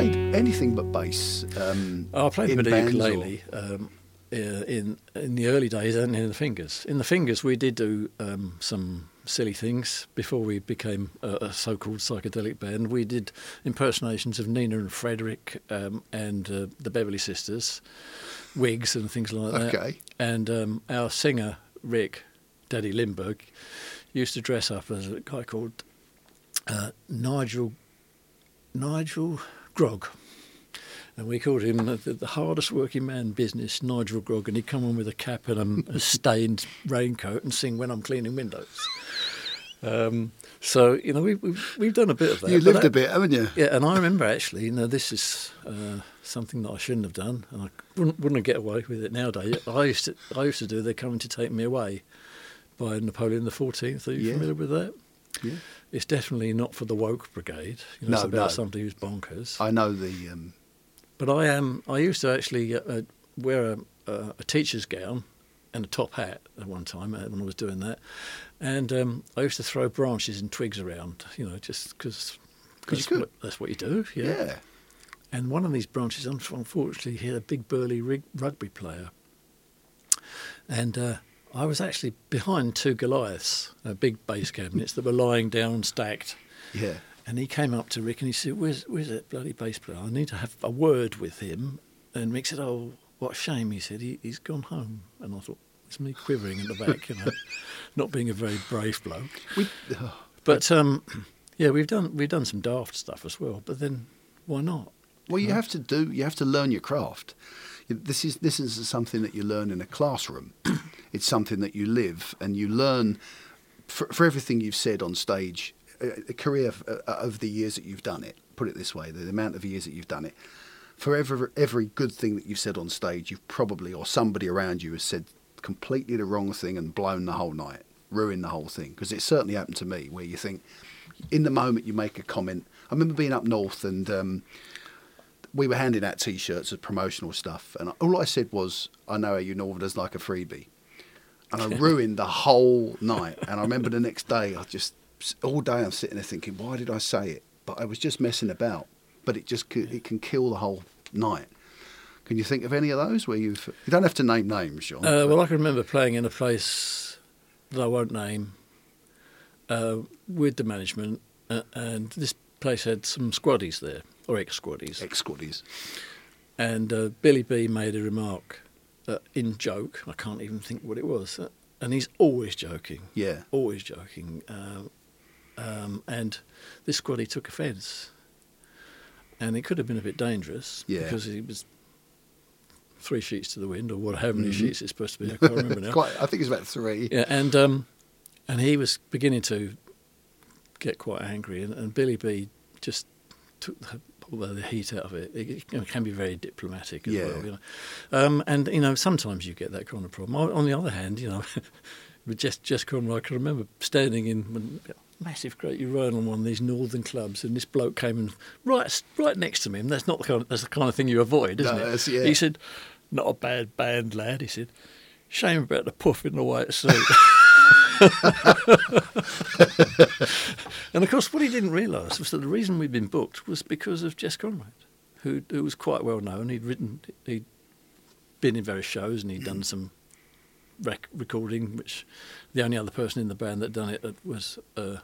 played anything but bass? Um, Oh, I played a bit of ukulele um, in in the early days and in the fingers. In the fingers, we did do um, some silly things before we became a, a so-called psychedelic band. We did impersonations of Nina and Frederik um, and uh, the Beverley Sisters, wigs and things like that. Okay. And um, our singer Rick, Daddy Lindbergh, used to dress up as a guy called uh, Nigel Nigel Grog. And we called him the, the hardest working man in business, Nigel Grog, and he'd come on with a cap and a, a stained raincoat and sing when I'm cleaning windows. Um, so you know we, we've we've done a bit of that. You lived that- a bit, haven't you? yeah, and I remember actually, you know, this is uh, something that I shouldn't have done, and I wouldn't, wouldn't get away with it nowadays. I used to, I used to do "They're Coming to Take Me Away" by Napoleon the Fourteenth. Are you Yeah. familiar with that? Yeah. It's definitely not for the woke brigade. You know, it's No, about no. somebody who's bonkers. I know the. Um, But I am. I used to actually uh, uh, wear a, a, a teacher's gown and a top hat at one time uh, when I was doing that, and um, I used to throw branches and twigs around. You know, just because. could. What, that's what you do. yeah. And one of these branches, unfortunately, hit a big burly rig- rugby player. And uh, I was actually behind two Goliaths, uh, big base cabinets that were lying down stacked. Yeah. And he came up to Rick and he said, "Where's where's that bloody bass player? I need to have a word with him." And Rick said, "Oh, what a shame." He said, he, "He's gone home." And I thought, "It's me quivering in the back, you know, not being a very brave bloke." We, oh, But um, yeah, we've done we've done some daft stuff as well. But then, why not? well, you have to do. You have to learn your craft. This is this is something that you learn in a classroom. It's something that you live and you learn. For, for everything you've said on stage, a, career of, uh, of the years that you've done it. Put it this way: the amount of years that you've done it. For every every good thing that you've said on stage, you've probably or somebody around you has said completely the wrong thing and blown the whole night, ruined the whole thing. Because it certainly happened to me, where you think, in the moment you make a comment. I remember being up north and. Um, we were handing out T-shirts as promotional stuff, and all I said was, "I know how you Northerners like a freebie," and I ruined the whole night. And I remember the next day, I just all day I'm sitting there thinking, "Why did I say it?" But I was just messing about. But it just it can kill the whole night. Can you think of any of those where you've? You don't have to name names, Sean. Uh, well, I can remember playing in a place that I won't name uh, with the management, uh, and this place had some squaddies there, or ex-squaddies. ex squaddies. And uh, Billy B made a remark uh, in joke. I can't even think what it was. Uh, and he's always joking, Yeah, always joking. Um, um, and this squaddy took offence. And it could have been a bit dangerous Yeah. because he was three sheets to the wind, or what, how many Mhm. sheets it's supposed to be. I can't remember now. quite. I think it's about three. Yeah, and um, and he was beginning to get quite angry, and, and Billy B just took the, all the heat out of it. It, it can be very diplomatic as Yeah. well, you know. Um, and you know, sometimes you get that kind of problem. On the other hand, you know, with Jess, Jess Conrad, I can remember standing in massive great urinal on one of these northern clubs, and this bloke came and right right next to me. And that's not the kind of, that's the kind of thing you avoid, isn't No, it? yeah. He said, "Not a bad band, lad." He said. Shame about the puff in the white suit. and of course, what he didn't realise was that the reason we'd been booked was because of Jess Conrad, who, who was quite well known. He'd written, he'd been in various shows, and he'd done some rec- recording. Which the only other person in the band that done it was uh,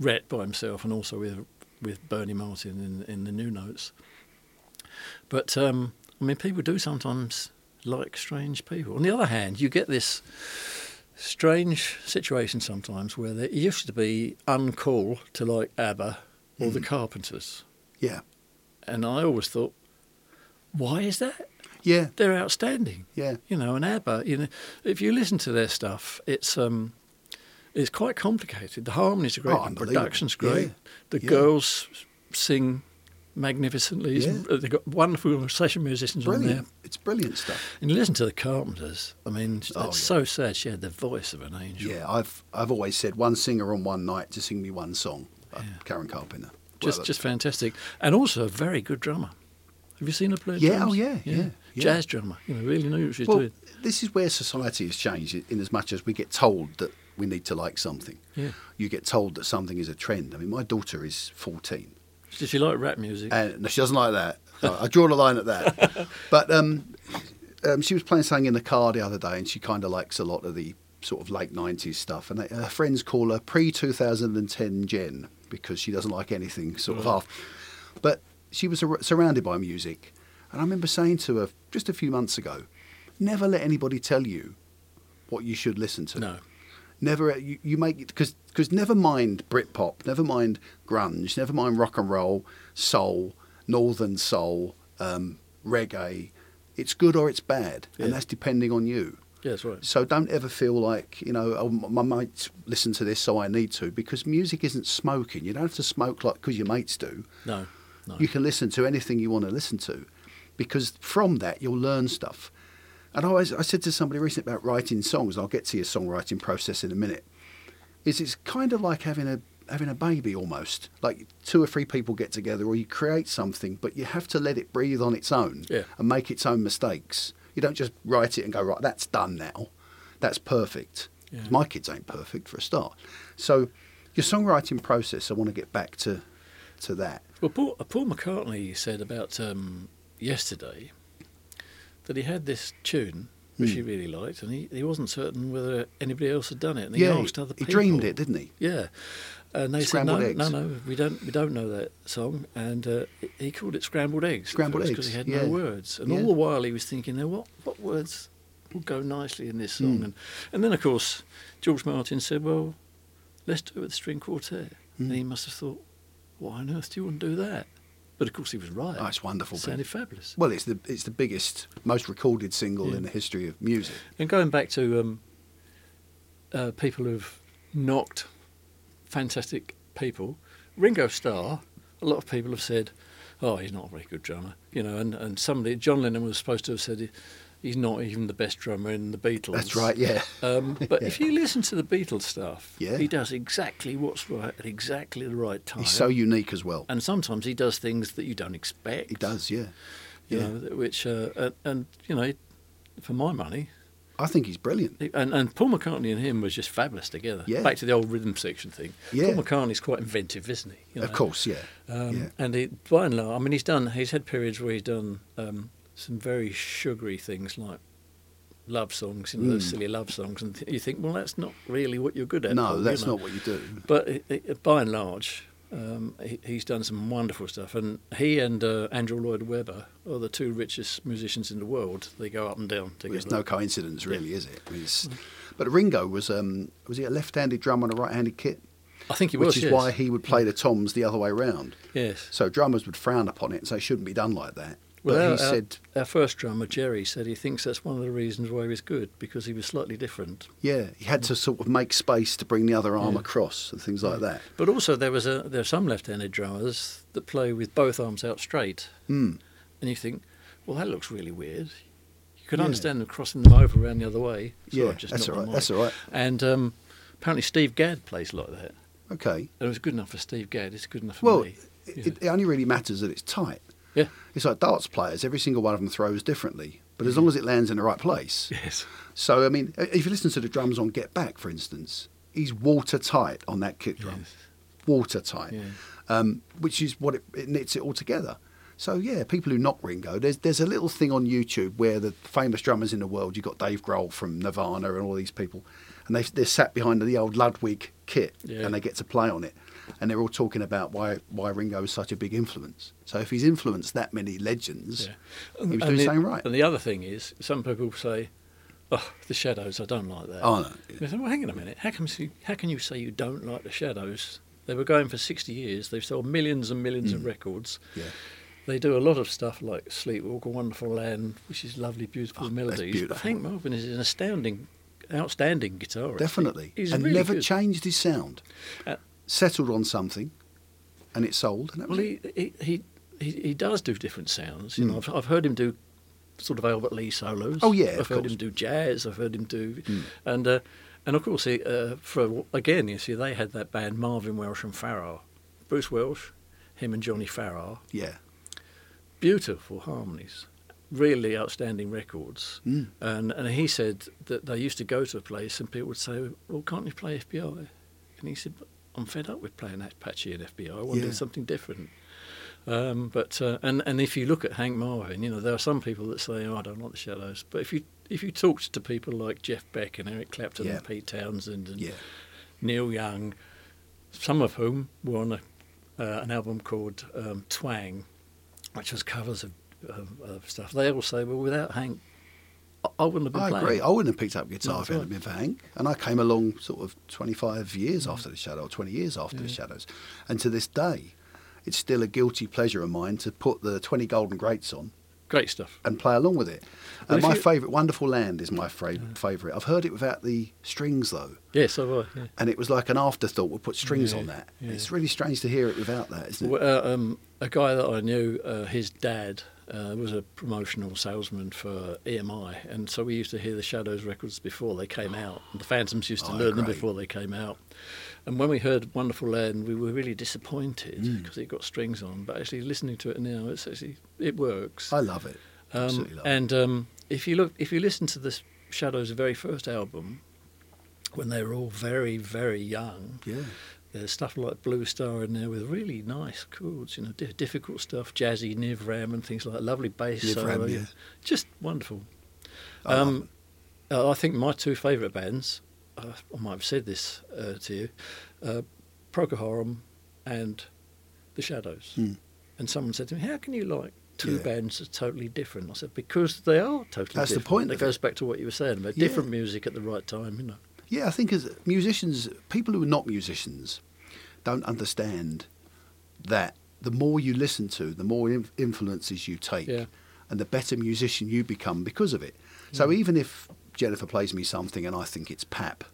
Rhett by himself, and also with with Bernie Martin in in the New Notes. But um, I mean, people do sometimes like strange people. On the other hand, you get this strange situation sometimes where there used to be uncool to like ABBA or the Carpenters. Yeah, And I always thought, why is that? yeah, They're outstanding. yeah. You know, and ABBA, you know, if you listen to their stuff, it's um, it's quite complicated. The harmonies are great, Oh, the production's great. Yeah. The Yeah. girls sing magnificently. Yeah. They've got wonderful session musicians on there. It's brilliant stuff. And you listen to the Carpenters. I mean, it's Oh, yeah. so sad. She had the voice of an angel. Yeah, I've I've always said one singer on one night to sing me one song. Uh, Karen Carpenter. just Well, just fantastic, and also a very good drummer. Have you seen her play? Yeah, drums? oh, yeah, yeah, yeah. jazz drummer. You know, really knew what she was well, doing. this is where society has changed in as much as we get told that we need to like something. Yeah. You get told that something is a trend. I mean, my daughter is 14 Did she like rap music? And no, she doesn't like that. I draw the line at that. But um, um, she was playing something in the car the other day, and she kind of likes a lot of the sort of late '90s stuff. And they, her friends call her pre-2010 Jen because she doesn't like anything sort of Right. half. But she was sur- surrounded by music, and I remember saying to her just a few months ago, "Never let anybody tell you what you should listen to." no. Never you, you make it because because never mind Britpop, never mind grunge, never mind rock and roll, soul, northern soul, um, reggae. It's good or it's bad, Yeah. and that's depending on you. Yeah, that's right. So don't ever feel like you know oh, my mates listen to this, so I need to because music isn't smoking. You don't have to smoke like because your mates do. No, no. You can listen to anything you want to listen to, because from that you'll learn stuff. And I always, I said to somebody recently about writing songs. I'll get to your songwriting process in a minute. Is it's kind of like having a having a baby almost. Like two or three people get together, or you create something, but you have to let it breathe on its own Yeah. and make its own mistakes. You don't just write it and go right. That's done now. That's perfect. Yeah. My kids ain't perfect for a start. So your songwriting process. I want to get back to to that. Well, Paul, uh, Paul McCartney said about um, yesterday that he had this tune which Hmm. he really liked, and he, he wasn't certain whether anybody else had done it. And he yeah, asked other people. he dreamed it, didn't he? Yeah, and they Scrambled said no, eggs. no, no, we don't, we don't know that song, and uh, he called it scrambled eggs. Scrambled Eggs. because he had yeah. no words, and Yeah. all the while he was thinking, now what what words will go nicely in this song, Mm. and and then of course George Martin said, well, let's do it with the string quartet, Mm. and he must have thought, why on earth do you want to do that? But of course he was right. Oh, it's wonderful. It sounded fabulous. Well, it's the it's the biggest, most recorded single Yeah. in the history of music. And going back to um, uh, people who've knocked fantastic people, Ringo Starr, a lot of people have said, oh, he's not a very good drummer. You know, and, and somebody, John Lennon was supposed to have said he's not even the best drummer in the Beatles. That's right. Yeah. Um, but if you listen to the Beatles stuff, Yeah. he does exactly what's right at exactly the right time. He's so unique as well. and sometimes he does things that you don't expect. He does. Yeah. You Yeah. know, which, uh, and, and, you know, for my money, I think he's brilliant. and, and Paul McCartney and him was just fabulous together. Yeah. Back to the old rhythm section thing. Yeah. Paul McCartney's quite inventive, isn't he? You Of course. Yeah. Um, yeah. And he, by and large, I mean, he's done. He's had periods where he's done um, some very sugary things like love songs, you know, those Mm. silly love songs, and th- you think, well, that's not really what you're good at. No, Paul, you that's know. not what you do. But it, it, by and large, um, he, he's done some wonderful stuff, and he and uh, Andrew Lloyd Webber are the two richest musicians in the world. They go up and down Well, together. it's no coincidence, really, is it? I mean, Mm. it's- but Ringo was um, was he a left-handed drummer on a right-handed kit? I think he was. Which was. is yes. why he would play the toms the other way round. Yes. So drummers would frown upon it and say shouldn't be done like that. Well, but he our- said, our first drummer Jerry said he thinks that's one of the reasons why he was good because he was slightly different. yeah, he had to sort of make space to bring the other arm Yeah. across and things like that. But also there was a there are some left-handed drummers that play with both arms out straight, Mm. and you think, well, that looks really weird. You can Yeah. understand them crossing them over around the other way. Sorry, Yeah, just that's all right. That's all right. And um, apparently Steve Gadd plays like that. Okay. And it was good enough for Steve Gadd. It's good enough for Well, me. it, it only really matters that it's tight. Yeah. It's like darts players. Every single one of them throws differently, but as long as it lands in the right place. Yes. So I mean, if you listen to the drums on Get Back, for instance, he's watertight on that kick drum, Yes. watertight, Yeah. um, which is what it, it knits it all together. So yeah, people who knock Ringo, there's there's a little thing on YouTube where the famous drummers in the world, you've got Dave Grohl from Nirvana and all these people, and they they're sat behind the old Ludwig kit Yeah. and they get to play on it, and they're all talking about why why Ringo is such a big influence. So if he's influenced that many legends, Yeah. he was And doing the, something right. And the other thing is, some people say, "Oh, the Shadows, I don't like that." Oh no, I said, well, hang on a minute. How, come you, how can you say you don't like the Shadows? They were going for 60 years. They've sold millions and millions of Mm. records. yeah, They do a lot of stuff like Sleepwalk, A Wonderful Land, which is lovely, beautiful Oh, melodies. beautiful. But Hank Marvin is an astounding, outstanding guitarist. definitely, He's and really never good. changed his sound. Uh, Settled on something, and it sold. And Well, he, he, he, he, does do different sounds. You know, Mm. I've, I've heard him do sort of Albert Lee solos. Oh, yeah, I've heard course. him do jazz. I've heard him do, Mm. and uh, and of course, he, uh, for again, you see, they had that band Marvin Welch and Farrar, Bruce Welch, him and Johnny Farrar, yeah, beautiful harmonies, really outstanding records. Mm. And and he said that they used to go to a place and people would say, "Well, can't you play FBI?" And he said, "I'm fed up with playing Apache and FBI. I want to Yeah. do something different." Um, but uh, and and if you look at Hank Marvin, you know there are some people that say, "Oh, I don't like the Shadows," but if you if you talked to people like Jeff Beck and Eric Clapton Yeah. and Pete Townshend and Yeah. Neil Young, some of whom were on a, uh, an album called um, Twang, which was covers of, of, of stuff. They all say, "Well, without Hank, I, wouldn't have been I playing." agree. I wouldn't have picked up guitar No, if it hadn't been for Hank. And I came along sort of 25 years Mm. after the Shadow, or 20 years after the Shadows. And to this day, it's still a guilty pleasure of mine to put the 20 Golden Greats on Great stuff. and play along with it. But And my you- favourite, Wonderful Land, is my fra- favourite. I've heard it without the strings though, Yes, I was. Yeah. and it was like an afterthought. We put strings Yeah, on that. yeah. It's really strange to hear it without that, isn't it? Well, uh, um, a guy that I knew, uh, his dad uh, was a promotional salesman for EMI, and so we used to hear the Shadows records before they came out. The Phantoms used to Oh, learn them before they came out. And when we heard Wonderful Land, we were really disappointed Mm. because it got strings on. But actually, listening to it now, it's actually it works. I love it. Um, Absolutely love and um, if you look, if you listen to the Shadows' very first album, when they were all very, very young, Yeah. There's stuff like Blue Star in there with really nice chords, you know, di- difficult stuff, jazzy Nivram and things like that. Lovely bass Nivram, solo, yeah. just wonderful. I Um, uh, I think my two favourite bands, uh, I might have said this uh, to you, uh, and The Shadows. Hmm. And someone said to me, "How can you like two Yeah. bands are totally different?" I said, "Because they are totally different That's the point That goes back to what you were saying about Yeah. different music at the right time, you know." Yeah, I think as musicians, people who are not musicians don't understand that the more you listen to, the more inf- influences you take, Yeah. and the better musician you become because of it. So mm. even if Jennifer plays me something and I think it's pap,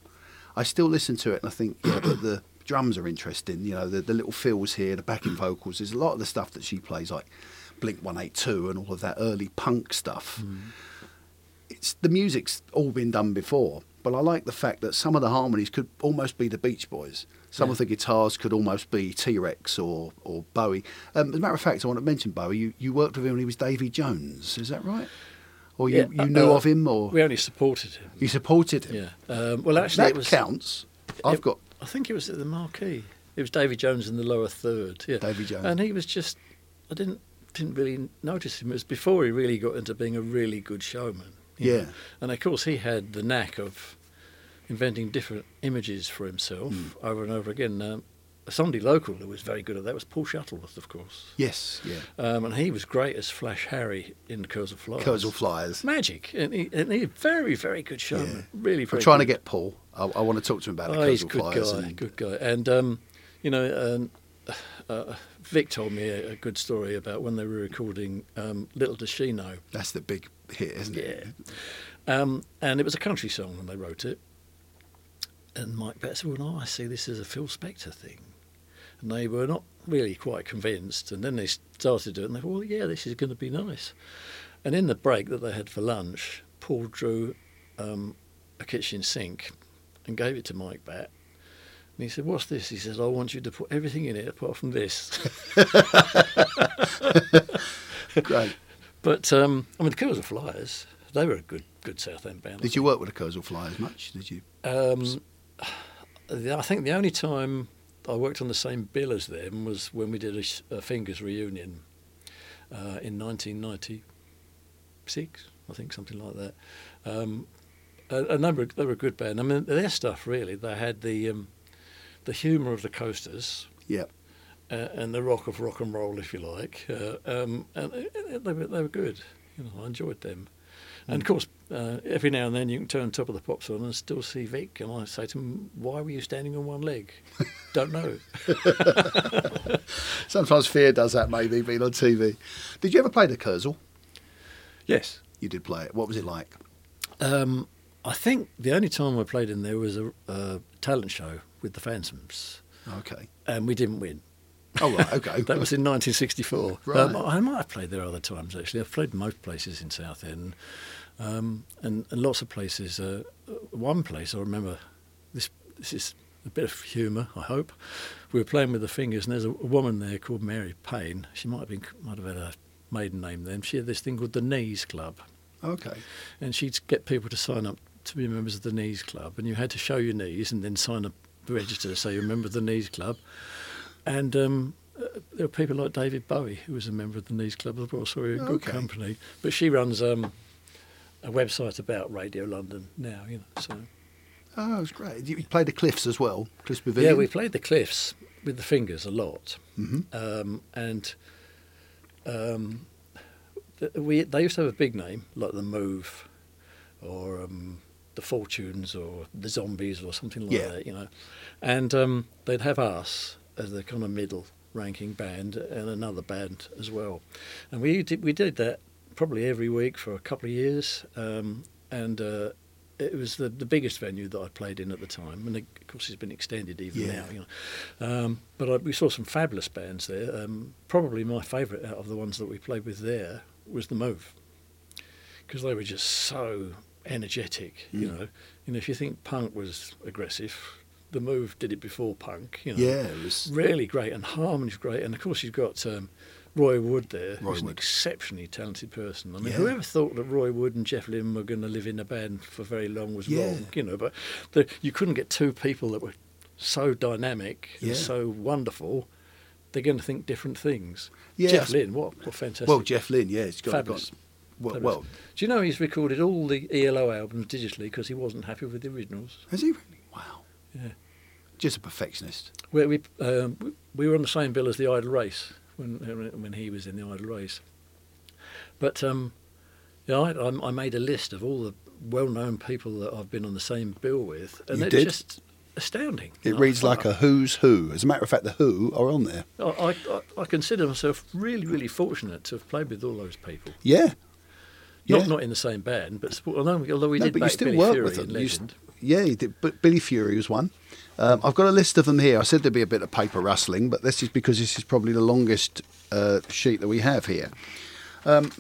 I still listen to it and I think, yeah, but the drums are interesting. You know, the, the little fills here, the backing vocals. There's a lot of the stuff that she plays, like Blink 182 and all of that early punk stuff mm. It's the music's all been done before, but I like the fact that some of the harmonies could almost be the Beach Boys. Some Yeah. of the guitars could almost be T Rex or, or Bowie. Um, as a matter of fact, I want to mention Bowie. You, you worked with him when he was Davy Jones, is that right? Or you, Yeah, you knew uh, of him, or We only supported him. you supported him? Yeah. Um, well, actually, that it was. counts. I've it- got I think it was at the Marquee. It was Davy Jones in the lower third. Yeah, Davy Jones. and he was just. I didn't didn't really notice him. It was before he really got into being a really good showman. Yeah. know. and of course he had the knack of inventing different images for himself Hmm. over and over again. Um, somebody local who was very good at that was Paul Shuttleworth, of course. yes, yeah. Um, and he was great as Flash Harry in Kursaal Flyers. Curls or Flyers. Magic, and he, and very, very good showman. Yeah. Really, I'm very trying to get Paul. I, I want to talk to him about Oh, Kursaal he's a good Flyers. guy, and- good guy. And um, you know, um, uh, Vic told me a, a good story about when they were recording um, "Little Does She Know." That's the big hit, isn't it? Yeah. Um, and it was a country song when they wrote it. And Mike Batt said, "Well, no, I see this as a Phil Spector thing." And they were not really quite convinced. And then they started doing it, and they thought, "Well, yeah, this is going to be nice." And in the break that they had for lunch, Paul drew um, a kitchen sink and gave it to Mike Batt. And he said, "What's this?" He says, "I want you to put everything in it apart from this." Great. but um, I mean, the Kursaal Flyers, they were a good, good South End band. Did you work with the Kursaal Flyers much? Did you? Um, I think the only time I worked on the same bill as them was when we did a Fingers reunion uh, in 1996, I think, something like that. Um, and they, were, they were a good band. I mean, their stuff really. They had the um, the humour of the Coasters. Yeah. Uh, and the rock of rock and roll, if you like, uh, um, and they were they were good. You know, I enjoyed them. And of course, uh, every now and then you can turn Top of the Pops on and still see Vic, and I say to him, "Why were you standing on one leg?" Don't know. Sometimes fear does that, maybe, being on TV. Did you ever play the Kursaal? Yes. You did play it. What was it like? Um, I think the only time I played in there was a, a talent show with the Phantoms, Okay. and we didn't win. Oh, right, okay. that was in 1964. Right. Um, I might have played there other times actually. I've played most places in Southend, um, and, and lots of places. Uh, one place I remember. This this is a bit of humour, I hope. We were playing with the fingers, and there's a, a woman there called Mary Payne. She might have been might have had a maiden name then. She had this thing called the Knees Club, Okay. and she'd get people to sign up to be members of the Knees Club, and you had to show your knees and then sign up, register to say you're a member of the Knees Club. And um, uh, there are people like David Bowie, who was a member of the Knees Club as well, so we're in good Okay. company. But she runs um, a website about Radio London now, you know. So Oh, it was great. You played the Cliffs as well, Cliffs Pavilion. yeah, we played the Cliffs with the Fingers a lot, hmm um, and um, th- we they used to have a big name like the Move, or um, the Fortunes, or the Zombies, or something like Yeah. that, you know. And um, they'd have us as the kind of middle ranking band and another band as well, and we did we did that probably every week for a couple of years, um, and. Uh, it was the, the biggest venue that I played in at the time, and of course it's been extended even Yeah. now. You know, um, but I, we saw some fabulous bands there. Um, probably my favourite out of the ones that we played with there was the Move, because they were just so energetic. You Mm. know, you know if you think punk was aggressive, the Move did it before punk. You know, Yeah, it was. really great, and harmony's great, and of course you've got. Um, Roy Wood there, Roy who's an exceptionally talented person. I mean, Yeah. whoever thought that Roy Wood and Jeff Lynne were going to live in a band for very long was Yeah. wrong, you know. But the, you couldn't get two people that were so dynamic Yeah. and so wonderful. They're going to think different things. Yeah. Jeff Lynne, what, what fantastic! Well, Jeff Lynne, yeah, he's got, Fabulous. got well, well, Do you know he's recorded all the ELO albums digitally because he wasn't happy with the originals? has he really? Wow, Yeah. just a perfectionist. Where we um, we- we were on the same bill as the Idle Race when when he was in the Idle Race. But um, yeah, I, I I made a list of all the well-known people that I've been on the same bill with, and You it's did? just astounding. It You know, reads I- like a who's who. As a matter of fact, the Who are on there. I, I- I consider myself really, really fortunate to have played with all those people. Yeah, Not Yeah. not in the same band, but although, although we no, did but you still Billy work Fury with them. You st- yeah, you did, but Billy Fury was one. Um, I've got a list of them here. I said there'd be a bit of paper rustling, but this is because this is probably the longest uh, sheet that we have here. Um,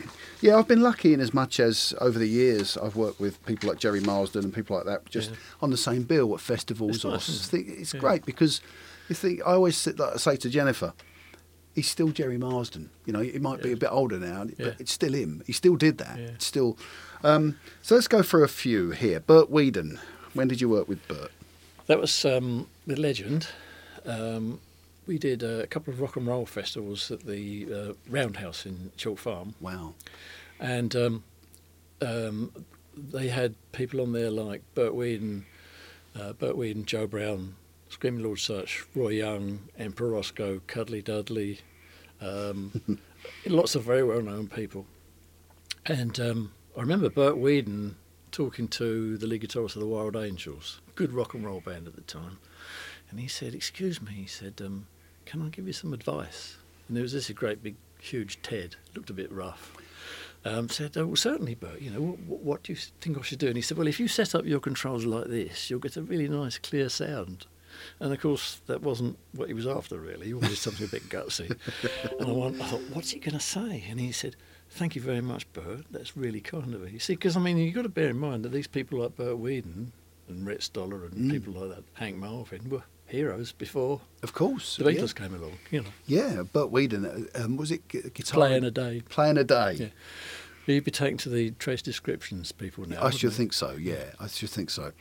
yeah, I've been lucky in as much as over the years I've worked with people like Gerry Marsden and people like that, just Yeah. on the same bill at festivals. It's nice, it's Yeah. great because you think I always sit, like, say to Jennifer, he's still Gerry Marsden. You know, he might be a bit older now, but Yeah. it's still him. He still did that. Yeah. It's still. Um, so let's go through a few here. Bert Weedon. When did you work with Bert? That was um, with Legend. Um, we did a couple of rock and roll festivals at the uh, Roundhouse in Chalk Farm, Wow. and um, um, they had people on there like Bert Weedon, uh, Bert Weedon, Joe Brown, Screaming Lord Sutch, Roy Young, Emperor Roscoe, Cuddly Dudley, um, lots of very well-known people. And um, I remember Bert Weedon talking to the lead guitarist of the Wild Angels, good rock and roll band at the time, and he said, "Excuse me," he said, um, "Can I give you some advice?" And there was this great big, huge Ted, looked a bit rough. Um, said, oh, well, certainly, Bert, you know, what, what do you think I should do? And he said, well, if you set up your controls like this, you'll get a really nice, clear sound. And of course, that wasn't what he was after, really. He wanted something a bit gutsy. and I, went, I thought, what's he going to say? And he said, thank you very much, Bert. That's really kind of you. You see, because, I mean, you've got to bear in mind that these people like Bert Weedon and Rhet Stoller and Mm. people like that, Hank Marvin, were heroes before Of course. the yeah. Beatles came along, you know, Yeah, Bert Weedon. uh, Um, was it guitar? playing a day. Playing a day. Yeah. You'd be taken to the trace descriptions people now. I should think so. Yeah, I should think so.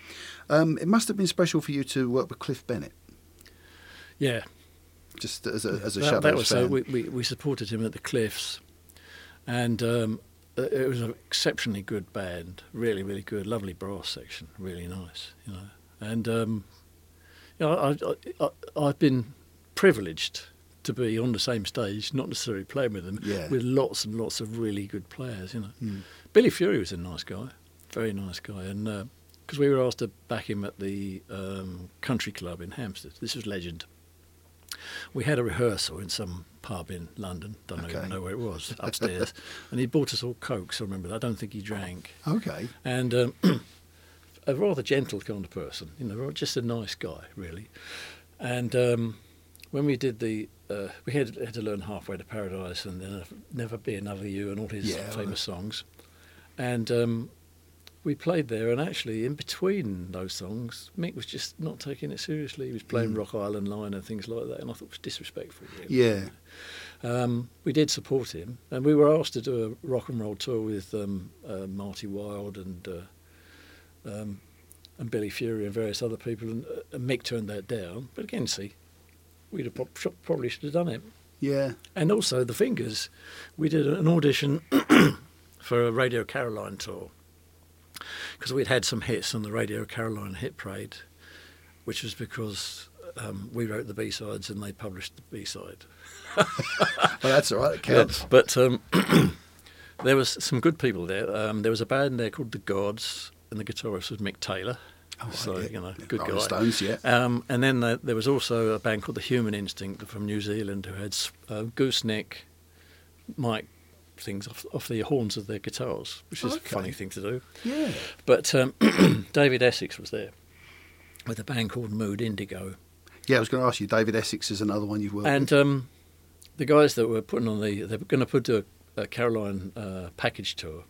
Um, it must have been special for you to work with Cliff Bennett, Yeah, just as a, as a that, that was fan. so. We, we, we supported him at the Cliffs, and um, uh, it was an exceptionally good band. Really, really good. Lovely brass section. Really nice. You know, and um, you know, I, I, I, I've been privileged to be on the same stage, not necessarily playing with them, Yeah. with lots and lots of really good players. You know, Mm. Billy Fury was a nice guy, very nice guy, and because we were asked to back him at the um, country club in Hampstead. This was legend. We had a rehearsal in some pub in London, don't Okay. even know where it was, upstairs, and he bought us all cokes. I remember that. I don't think he drank, Okay. and um, a rather gentle kind of person, you know, just a nice guy, really. And um, when we did the, uh, we had, had to learn halfway to Paradise and then Never Be Another You and all his Yeah, famous songs, and um, we played there. And actually, in between those songs, Mick was just not taking it seriously. He was playing Mm. Rock Island Line and things like that, and I thought it was disrespectful. Really. Yeah. Um, we did support him, and we were asked to do a rock and roll tour with um, uh, Marty Wilde and uh, um, and Billy Fury and various other people, and, uh, and Mick turned that down. But again, see, we'd have prob- probably should have done it. Yeah. And also the fingers. We did an audition for a Radio Caroline tour because we'd had some hits on the Radio Caroline hit parade, which was because um, we wrote the B sides and they published the B side. Well, that's all right. It counts. But um, there was some good people there. Um, there was a band there called the Gods, and the guitarist was Mick Taylor. Oh, so yeah. you know, good Rolling guy. Stones, yeah. Um, and then there, there was also a band called the Human Instinct from New Zealand who had uh, gooseneck mic things off, off the horns of their guitars, which is Okay. a funny thing to do. Yeah. But um, David Essex was there with a band called Mood Indigo. Yeah, I was going to ask you. David Essex is another one you've worked And with. um, the guys that were putting on the, they were going to put a, a Caroline uh, package tour.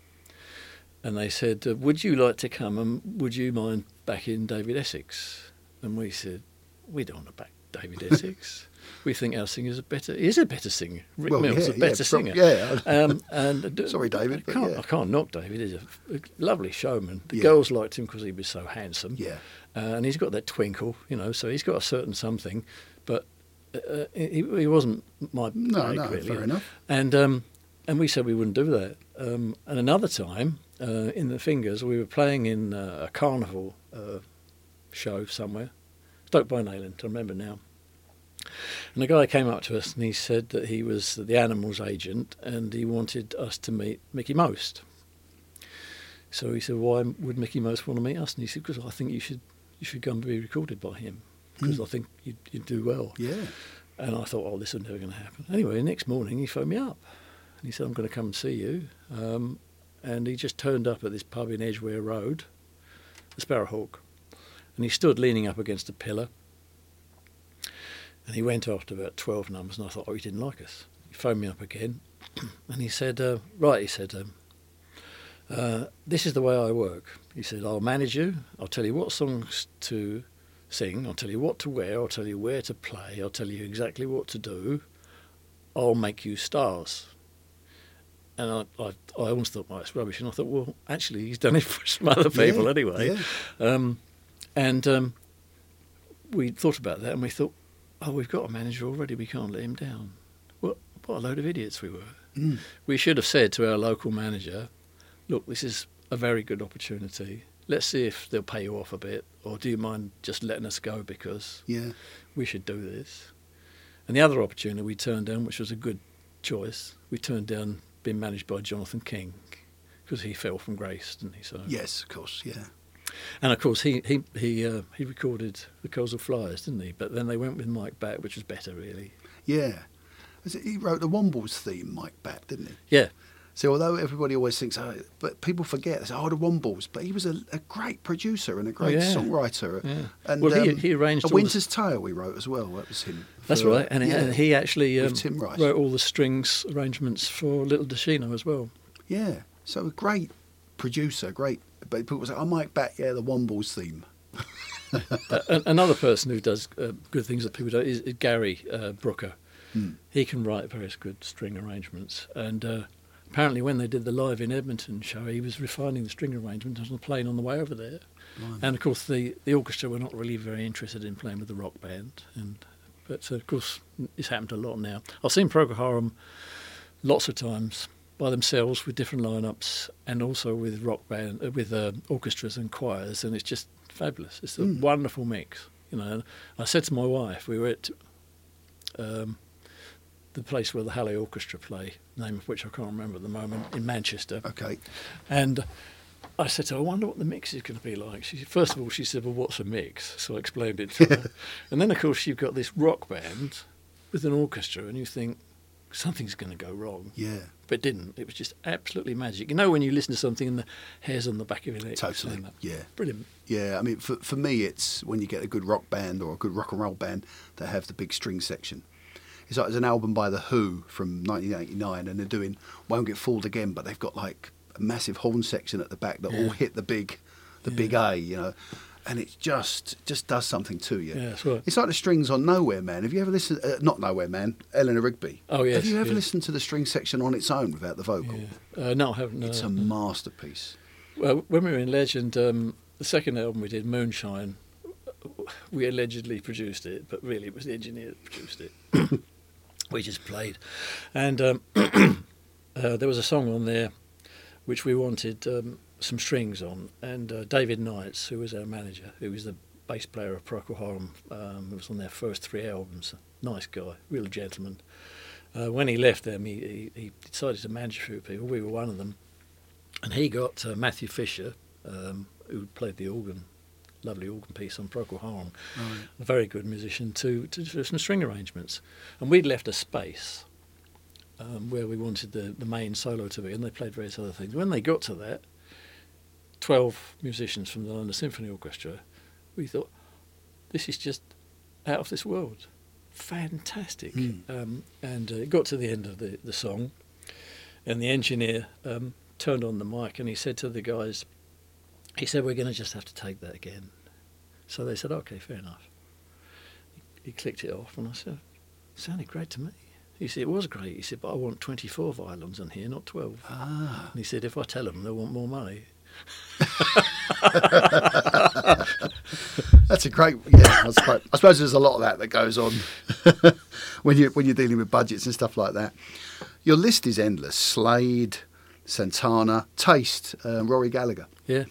And they said, uh, Would you like to come and would you mind backing David Essex? And we said, We don't want to back David Essex. we think our singer's a better, he is a better singer. Rick Well, Mills yeah, a better yeah, singer. yeah. Um, and uh, Sorry, David, I can't, yeah. I can't knock David. He's a, a lovely showman. The Yeah. girls liked him because he was so handsome. Yeah. Uh, and he's got that twinkle, you know, so he's got a certain something, but uh, he, he wasn't my No, no, really. fair enough. And um, and we said we wouldn't do that. Um, and another time uh, in the Fingers, we were playing in uh, a carnival uh, show somewhere, Stoke by Nayland, I remember now. And a guy came up to us and he said that he was the animals agent and he wanted us to meet Mickie Most. So he said, "Why would Mickie Most want to meet us?" And he said, "Because I think you should you should come and be recorded by him because Mm. I think you'd, you'd do well." Yeah. And I thought, "Oh, this is never going to happen." Anyway, the next morning he phoned me up and he said, "I'm going to come and see you." Um, and he just turned up at this pub in Edgware Road, the Sparrowhawk, and he stood leaning up against a pillar. And he went after about 12 numbers, and I thought, oh, he didn't like us. He phoned me up again, and he said, uh, right, he said, um, uh, this is the way I work. He said, I'll manage you, I'll tell you what songs to sing, I'll tell you what to wear, I'll tell you where to play, I'll tell you exactly what to do, I'll make you stars. And I, I, I almost thought, well, it's rubbish. And I thought, well, actually, he's done it for some other people Yeah, anyway. yeah. Um, and um, we thought about that and we thought, oh, we've got a manager already, we can't let him down. What, what a load of idiots we were. Mm. We should have said to our local manager, look, this is a very good opportunity. Let's see if they'll pay you off a bit, or do you mind just letting us go because Yeah. we should do this? And the other opportunity we turned down, which was a good choice, we turned down being managed by Jonathan King because he fell from grace, didn't he? So Yes, of course. Yeah. and of course, he he he uh, he recorded the Kursaal Flyers, didn't he? But then they went with Mike Batt, which was better, really. Yeah. He wrote the Wombles theme, Mike Batt, didn't he? Yeah, So although everybody always thinks, oh, but people forget, they say, oh, the Wombles. But he was a, a great producer and a great Oh, yeah. songwriter. Yeah. And Well, he- um, he arranged A all the- Winter's Tale we wrote as well. That was him. that's For- right. And, he- yeah. he actually um, Tim Rice. wrote all the strings arrangements for Little Does She Know as well. Yeah. So a great producer, great. But people say, oh, Mike Batt, yeah, the Wombles theme. uh, another person who does uh, good things that people don't is, Gary uh, Brooker. Hmm. He can write various good string arrangements, and uh, apparently when they did the live in Edmonton show, he was refining the string arrangement on the plane on the way over there. Blimey. And of course, the, the orchestra were not really very interested in playing with the rock band, and but uh, of course, it's happened a lot now. I've seen Procol Harum lots of times by themselves with different lineups, and also with rock band, uh, with uh, orchestras and choirs, and it's just fabulous. It's a Mm. wonderful mix. You know, I said to my wife, we were at um, the place where the Halle Orchestra play, name of which I can't remember at the moment, in Manchester. Okay. And I said to her, I wonder what the mix is going to be like. She, first of all, she said, Well, what's a mix? So I explained it to her. and then, of course, you've got this rock band with an orchestra, and you think something's going to go wrong. Yeah. But it didn't. It was just absolutely magic. You know, when you listen to something and the hairs on the back of your neck. Totally. Yeah. Brilliant. Yeah, I mean, for, for me, it's when you get a good rock band or a good rock and roll band that have the big string section. It's like there's an album by The Who from 1989, and they're doing Won't Get Fooled Again, but they've got like a massive horn section at the back that all hit the big, the Yeah. big A, you know, and it just just does something to you. Yeah, right. It's like the strings on Nowhere Man. Have you ever listened? Uh, not Nowhere Man, Eleanor Rigby. Oh, yes, Have you ever yeah. listened to the string section on its own without the vocal? Yeah. Uh, no, I haven't. It's no. a masterpiece. Well, when we were in Legend, um, the second album we did, Moonshine, we allegedly produced it, but really it was the engineer that produced it. we just played, and um, uh, there was a song on there which we wanted um, some strings on, and uh, David Knights, who was our manager, who was the bass player of Procol Harum, um, was on their first three albums. Nice guy, real gentleman. Uh, when he left them, he, he, he, decided to manage a few people. We were one of them, and he got uh, Matthew Fisher, um, who played the organ, lovely organ piece on Procol Harum, Right. a very good musician, to, to do some string arrangements. And we'd left a space um, where we wanted the, the main solo to be, and they played various other things. When they got to that, 12 musicians from the London Symphony Orchestra, we thought, this is just out of this world. Fantastic. Mm. Um, and uh, it got to the end of the, the song, and the engineer um, turned on the mic and he said to the guys, he said, We're going to just have to take that again. So they said, Okay, fair enough. He, clicked it off, and I said, Sounded great to me. He said, It was great. He said, But I want 24 violins on here, not 12. Ah. And he said, If I tell them, they'll want more money. That's a great, yeah. I suppose, I suppose there's a lot of that that goes on when you when you're dealing with budgets and stuff like that. Your list is endless: Slade, Santana, Taste, uh, Rory Gallagher. Yeah.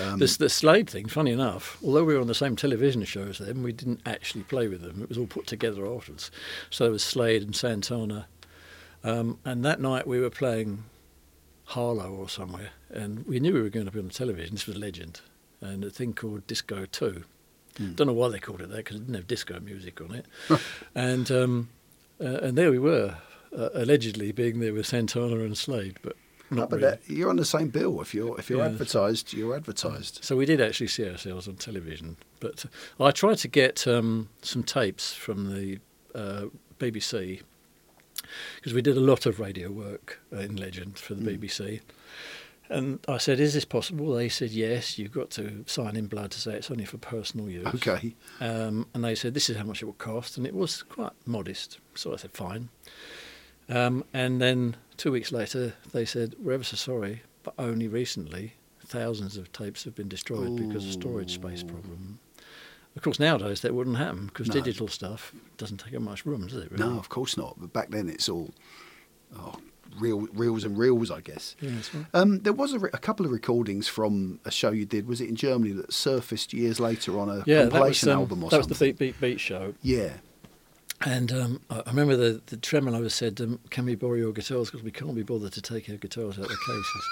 Um, This the Slade thing, funny enough, although we were on the same television show as them, we didn't actually play with them. It was all put together afterwards. So there was Slade and Santana. Um, and that night we were playing Harlow or somewhere, and we knew we were going to be on the television. This was a Legend, and a thing called Disco 2. Hmm. Don't know why they called it that because it didn't have disco music on it. and um, uh, and there we were, uh, allegedly being there with Santana and Slade, but not but really. that, you're on the same bill. If you're if you're Yeah. advertised, you're advertised. So we did actually see ourselves on television, but uh, I tried to get um, some tapes from the uh, BBC because we did a lot of radio work uh, in Legend for the Mm. BBC. And I said, "Is this possible?" They said, "Yes. You've got to sign in blood to say it's only for personal use." Okay. Um, and they said, "This is how much it will cost," and it was quite modest. So I said, "Fine." Um, and then two weeks later, they said, "We're ever so sorry, but only recently, thousands of tapes have been destroyed because of storage space problem." Of course, nowadays that wouldn't happen because No. digital stuff doesn't take up much room, does it? Really? No, of course not. But back then, it's all oh, real reels and reels, I guess. Yeah, right. Um, there was a, re- a couple of recordings from a show you did. Was it in Germany that surfaced years later on a Yeah, that was, compilation um, album or something? that was the Beat Beat Beat show. Yeah. And um, I remember the, the tremolo said, um, Can we borrow your guitars? Because we can't be bothered to take our guitars out of the cases.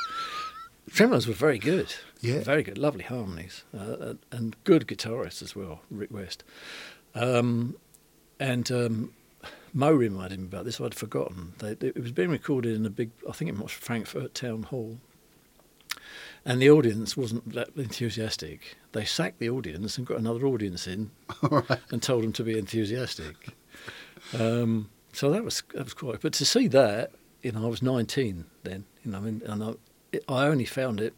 Tremeloes were very good. Yeah. Very good. Lovely harmonies. Uh, and good guitarists as well, Rick West. Um, and um, Mo reminded me about this. I'd forgotten. They, it was being recorded in a big, I think it was Frankfurt Town Hall. And the audience wasn't that enthusiastic. They sacked the audience and got another audience in right. and told them to be enthusiastic. Um, so that was that was quite. But to see that, you know, I was 19 then. You know, I mean, and I, it, I only found it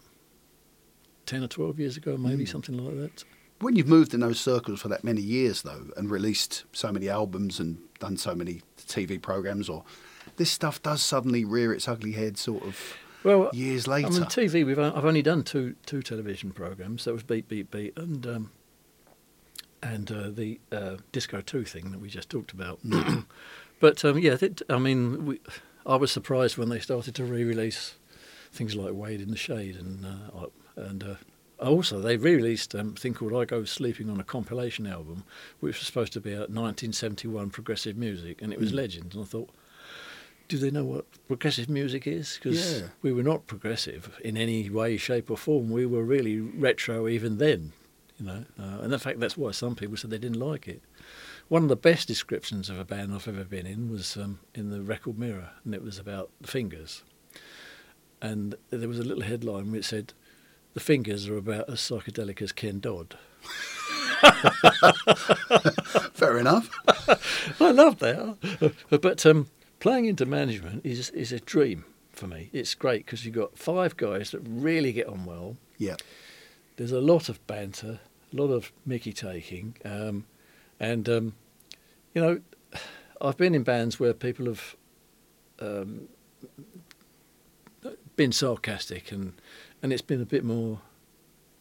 10 or 12 years ago, maybe Mm. something like that. When you've moved in those circles for that many years, though, and released so many albums and done so many TV programs, or this stuff does suddenly rear its ugly head, sort of Well, years later. I mean, TV. We've I've only done two two television programs. That was Beat Beat Beat and um, and uh, the uh, Disco Two thing that we just talked about. but um, yeah, it, I mean, we, I was surprised when they started to re-release things like Wade in the Shade and uh, and. Uh, also, they re-released um, a thing called "I Go Sleeping" on a compilation album, which was supposed to be a 1971 progressive music, and it was Mm. legend. And I thought, do they know what progressive music is? Because Yeah. we were not progressive in any way, shape, or form. We were really retro even then, you know. Uh, and in fact, that's why some people said they didn't like it. One of the best descriptions of a band I've ever been in was um, in the Record Mirror, and it was about the Fingers. And there was a little headline which said, "The Fingers are about as psychedelic as Ken Dodd." Fair enough. I love that. But um, playing into management is is a dream for me. It's great because you've got five guys that really get on well. Yeah. There's a lot of banter, a lot of Mickey taking, um, and um, you know, I've been in bands where people have um, been sarcastic and and it's been a bit more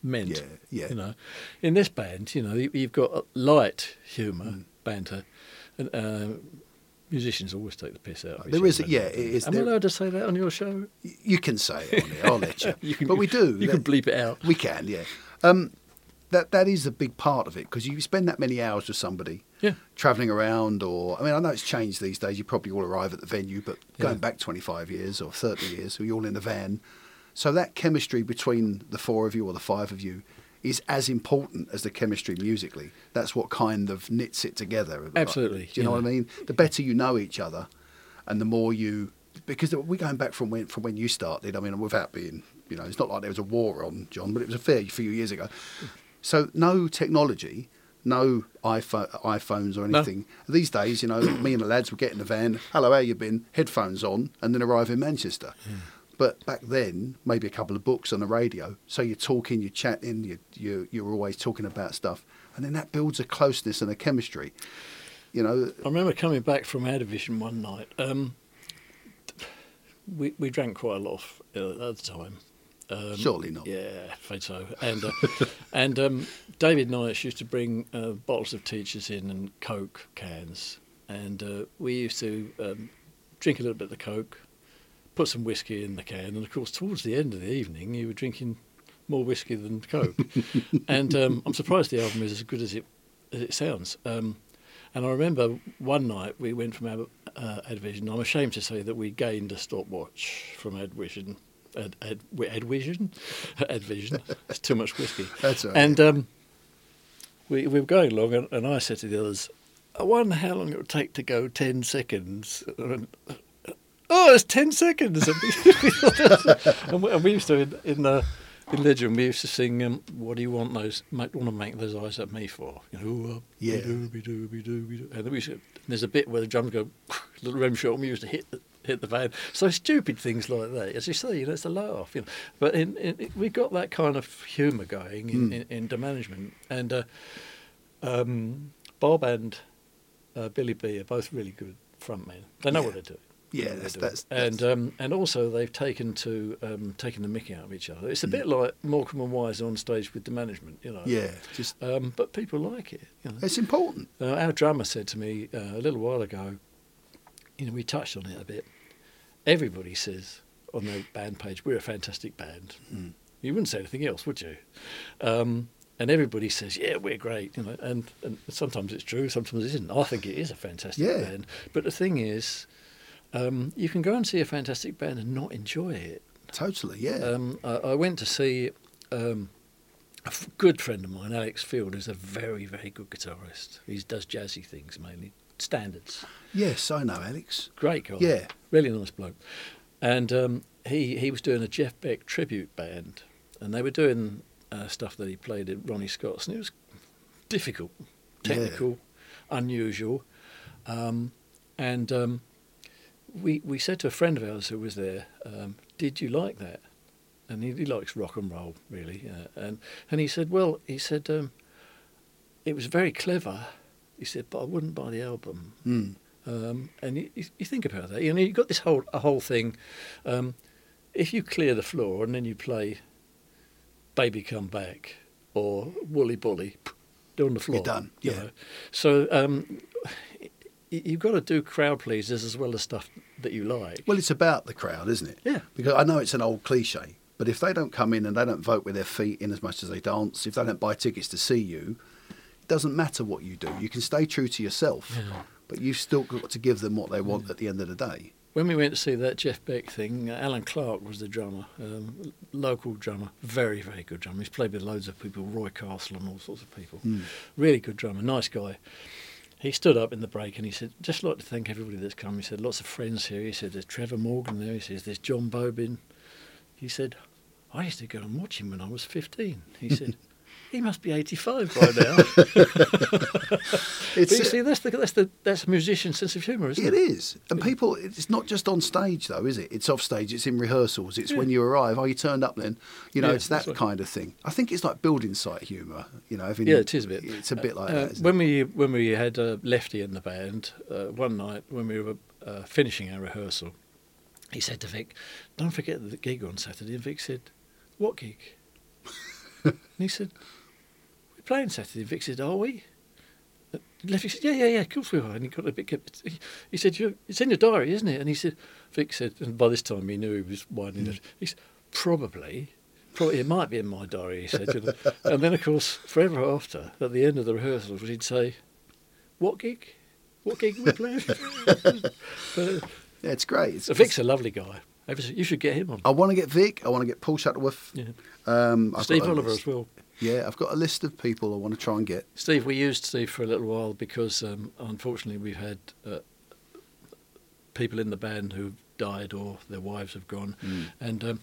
meant. Yeah. Yeah. You know, in this band, you know, you- you've got light humour, Mm. banter, and uh, musicians always take the piss out. of each There is, other. yeah, it is. Am I There- allowed to say that on your show? You can say it on it. I'll let you. You can- but we do. You can bleep it out. We can, yeah. Um, that that is a big part of it because you spend that many hours with somebody, Yeah. travelling around, or I mean, I know it's changed these days. You probably all arrive at the venue, but going back twenty five years or thirty years, you're all in a van. So that chemistry between the four of you or the five of you is as important as the chemistry musically. That's what kind of knits it together. Absolutely, Do you know what I mean? The better you know each other, and the more you, because we're going back from when from when you started. I mean, without being, you know, it's not like there was a war on John, but it was a fair few years ago. So no technology, no iPhone, iPhones or No. anything. These days, you know, me and the lads would get in the van. Hello, how you been? Headphones on, and then arrive in Manchester. But back then, maybe a couple of books on the radio. So you're talking, you're chatting, you you you're always talking about stuff, and then that builds a closeness and a chemistry. You know, I remember coming back from Advision one night. Um, we we drank quite a lot uh, at the time. Um, Surely not. Yeah, I think so. And uh, and um, David Knights used to bring uh, bottles of teachers in and Coke cans, and uh, we used to um, drink a little bit of the Coke, put some whiskey in the can, and of course towards the end of the evening you were drinking more whiskey than Coke. and um, I'm surprised the album is as good as it as it sounds. Um, and I remember one night we went from our uh, Advision. I'm ashamed to say that we gained a stopwatch from Advision. Ad, Ad, Advision? Advision. It's too much whiskey. That's all right. And um, we, we were going along, and, and I said to the others, I wonder how long it would take to go 10 seconds. And, oh, it's 10 seconds. And we, and we, used to, in, in, the, in Legend, we used to sing, um, What do you want those, make, want to make those eyes at me for? You know, Yeah. be-doo, be-doo, be-doo. And then we there's a bit where the drums go, little rim shot, and we used to hit the, hit the van. So stupid things like that, as you say, you know, it's a laugh. You know. But in, in, we got that kind of humour going in, Mm. in, into management. And uh, um, Bob and uh, Billy B are both really good frontmen. They know Yeah. what they're doing. Yeah, that's- that's- doing. and um, and also they've taken to um, taking the mickey out of each other. It's a Mm. bit like Morecambe and Wise on stage with the management, you know. yeah, just Um, but people like it. You know. it's important. Uh, our drummer said to me uh, a little while ago, you know, we touched on it a bit. Everybody says on their band page, we're a fantastic band. Mm. You wouldn't say anything else, would you? Um, and everybody says, yeah, we're great. You know, and, and sometimes it's true, sometimes it isn't. I think it is a fantastic Yeah. band. But the thing is, um, you can go and see a fantastic band and not enjoy it. Totally, yeah. Um, I, I went to see um, a f- good friend of mine, Alex Field, who's a very, very good guitarist. He does jazzy things mainly, standards. yes, I know, Alex. Great guy. Yeah. Really nice bloke. And um, he, he was doing a Jeff Beck tribute band, and they were doing uh, stuff that he played at Ronnie Scott's, and it was difficult, Yeah. technical, unusual. Um, and um, we, we said to a friend of ours who was there, um, Did you like that? And he, he likes rock and roll, really. Uh, and, and he said, Well, he said, um, it was very clever. He said, But I wouldn't buy the album. Mm. Um, and you, you, you think about that. You know, you've got this whole a whole thing. Um, if you clear the floor and then you play "Baby Come Back" or Woolly Bully" on the floor, You're done, you yeah. know. So um, you've got to do crowd pleasers as well as stuff that you like. Well, it's about the crowd, isn't it? Yeah. Because I know it's an old cliche, but if they don't come in and they don't vote with their feet in as much as they dance, if they don't buy tickets to see you, it doesn't matter what you do. You can stay true to yourself, Yeah. but you've still got to give them what they want at the end of the day. When we went to see that Jeff Beck thing, uh, Alan Clark was the drummer, um, local drummer, very, very good drummer. He's played with loads of people, Roy Castle and all sorts of people. Mm. Really good drummer, nice guy. He stood up in the break and he said, just like to thank everybody that's come. He said, lots of friends here. He said, there's Trevor Morgan there. He says, there's John Bobin. He said, I used to go and watch him when I was 15. He said, he must be 85 by now. but It's, you see, that's the, that's the that's a musician's sense of humour, isn't It it? is. And people, it's not just on stage, though, is it? It's off stage, it's in rehearsals, it's when you arrive. Oh, you turned up then. You know, Yeah, it's that right. kind of thing. I think it's like building site humour, you know. Having, Yeah, it is a bit. It's a bit like Uh, that. isn't when it? we when we had uh, Lefty in the band uh, one night when we were uh, finishing our rehearsal, he said to Vic, "Don't forget the gig on Saturday." And Vic said, "What gig?" and he said, "We're playing Saturday." Vic said, "Are we?" Lefty said, "Yeah, yeah, yeah, of course we are." And he got a bit. He, he said, "It's in your diary, isn't it?" And he said, "Vic said," and by this time he knew he was winding it. He said, "Probably." Probably it might be in my diary, he said. know. and then, of course, forever after, at the end of the rehearsals, he'd say, "What gig? What gig are we playing?" but, Yeah, it's great. It's, uh, Vic's a lovely guy. You should get him on. I want to get Vic. I want to get Paul Shuttleworth. Yeah. Um, Steve Oliver as well. Yeah, I've got a list of people I want to try and get. Steve, we used Steve for a little while because um, unfortunately we've had uh, people in the band who've died or their wives have gone, Mm. and um,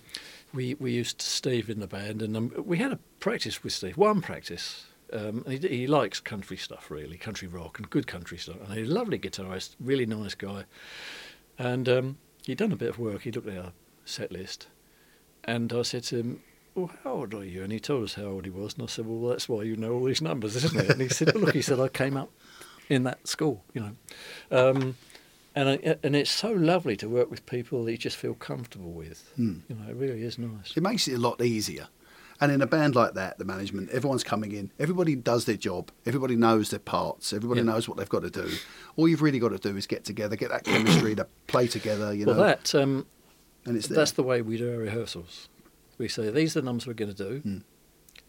we we used Steve in the band, and um, we had a practice with Steve, one practice. Um, he, he likes country stuff really, country rock and good country stuff, and he's a lovely guitarist, really nice guy, and um, he'd done a bit of work. He looked at our set list, and I said to him, well, how old are you? And he told us how old he was. And I said, well, that's why you know all these numbers, isn't it? And he said, well, look, he said, I came up in that school, you know. Um, and, I, and it's so lovely to work with people that you just feel comfortable with. Hmm. You know, it really is nice. It makes it a lot easier. And in a band like that, the management, everyone's coming in. Everybody does their job. Everybody knows their parts. Everybody Yeah. knows what they've got to do. All you've really got to do is get together, get that chemistry to play together. You well, know, that, um, and it's there. that's the way we do our rehearsals. We say, these are the numbers we're going to do. Hmm.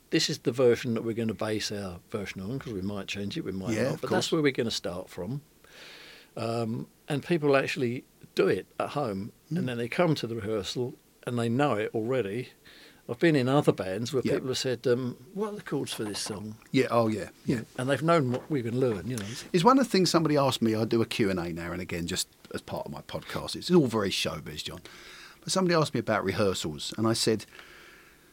This is the version that we're going to base our version on because we might change it, we might Yeah, not. But that's where we're going to start from. Um, and people actually do it at home Hmm. and then they come to the rehearsal and they know it already. I've been in other bands where Yeah. people have said, um, "What are the chords for this song?" yeah. Oh yeah. Yeah. and they've known what we're going to learn. You know, It's one of the things somebody asked me. I do a Q&A now and again just as part of my podcast. It's all very showbiz, John. But somebody asked me about rehearsals, and I said,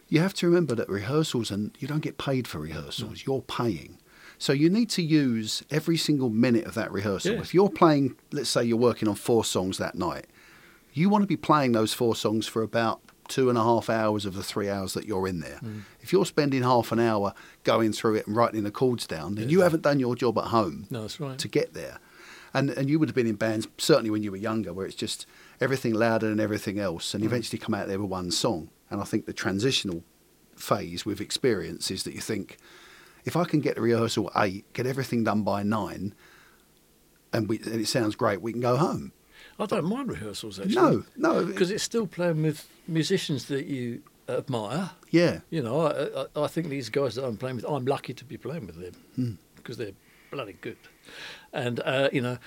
you have to remember that rehearsals, and you don't get paid for rehearsals. You're paying. So you need to use every single minute of that rehearsal. Yeah. If you're playing, let's say you're working on four songs that night, you want to be playing those four songs for about two and a half hours of the three hours that you're in there. Mm. If you're spending half an hour going through it and writing the chords down, then Yeah. you haven't done your job at home no, that's right. to get there. And and you would have been in bands certainly when you were younger, where it's just everything louder than everything else, and eventually come out there with one song. And I think the transitional phase with experience is that you think, if I can get to rehearsal at eight, get everything done by nine, and, we, and it sounds great, we can go home. I don't mind rehearsals actually. No, no, because it's still playing with musicians that you admire. yeah, You know, I, I, I think these guys that I'm playing with, I'm lucky to be playing with them Hmm. because they're bloody good. And uh, you know,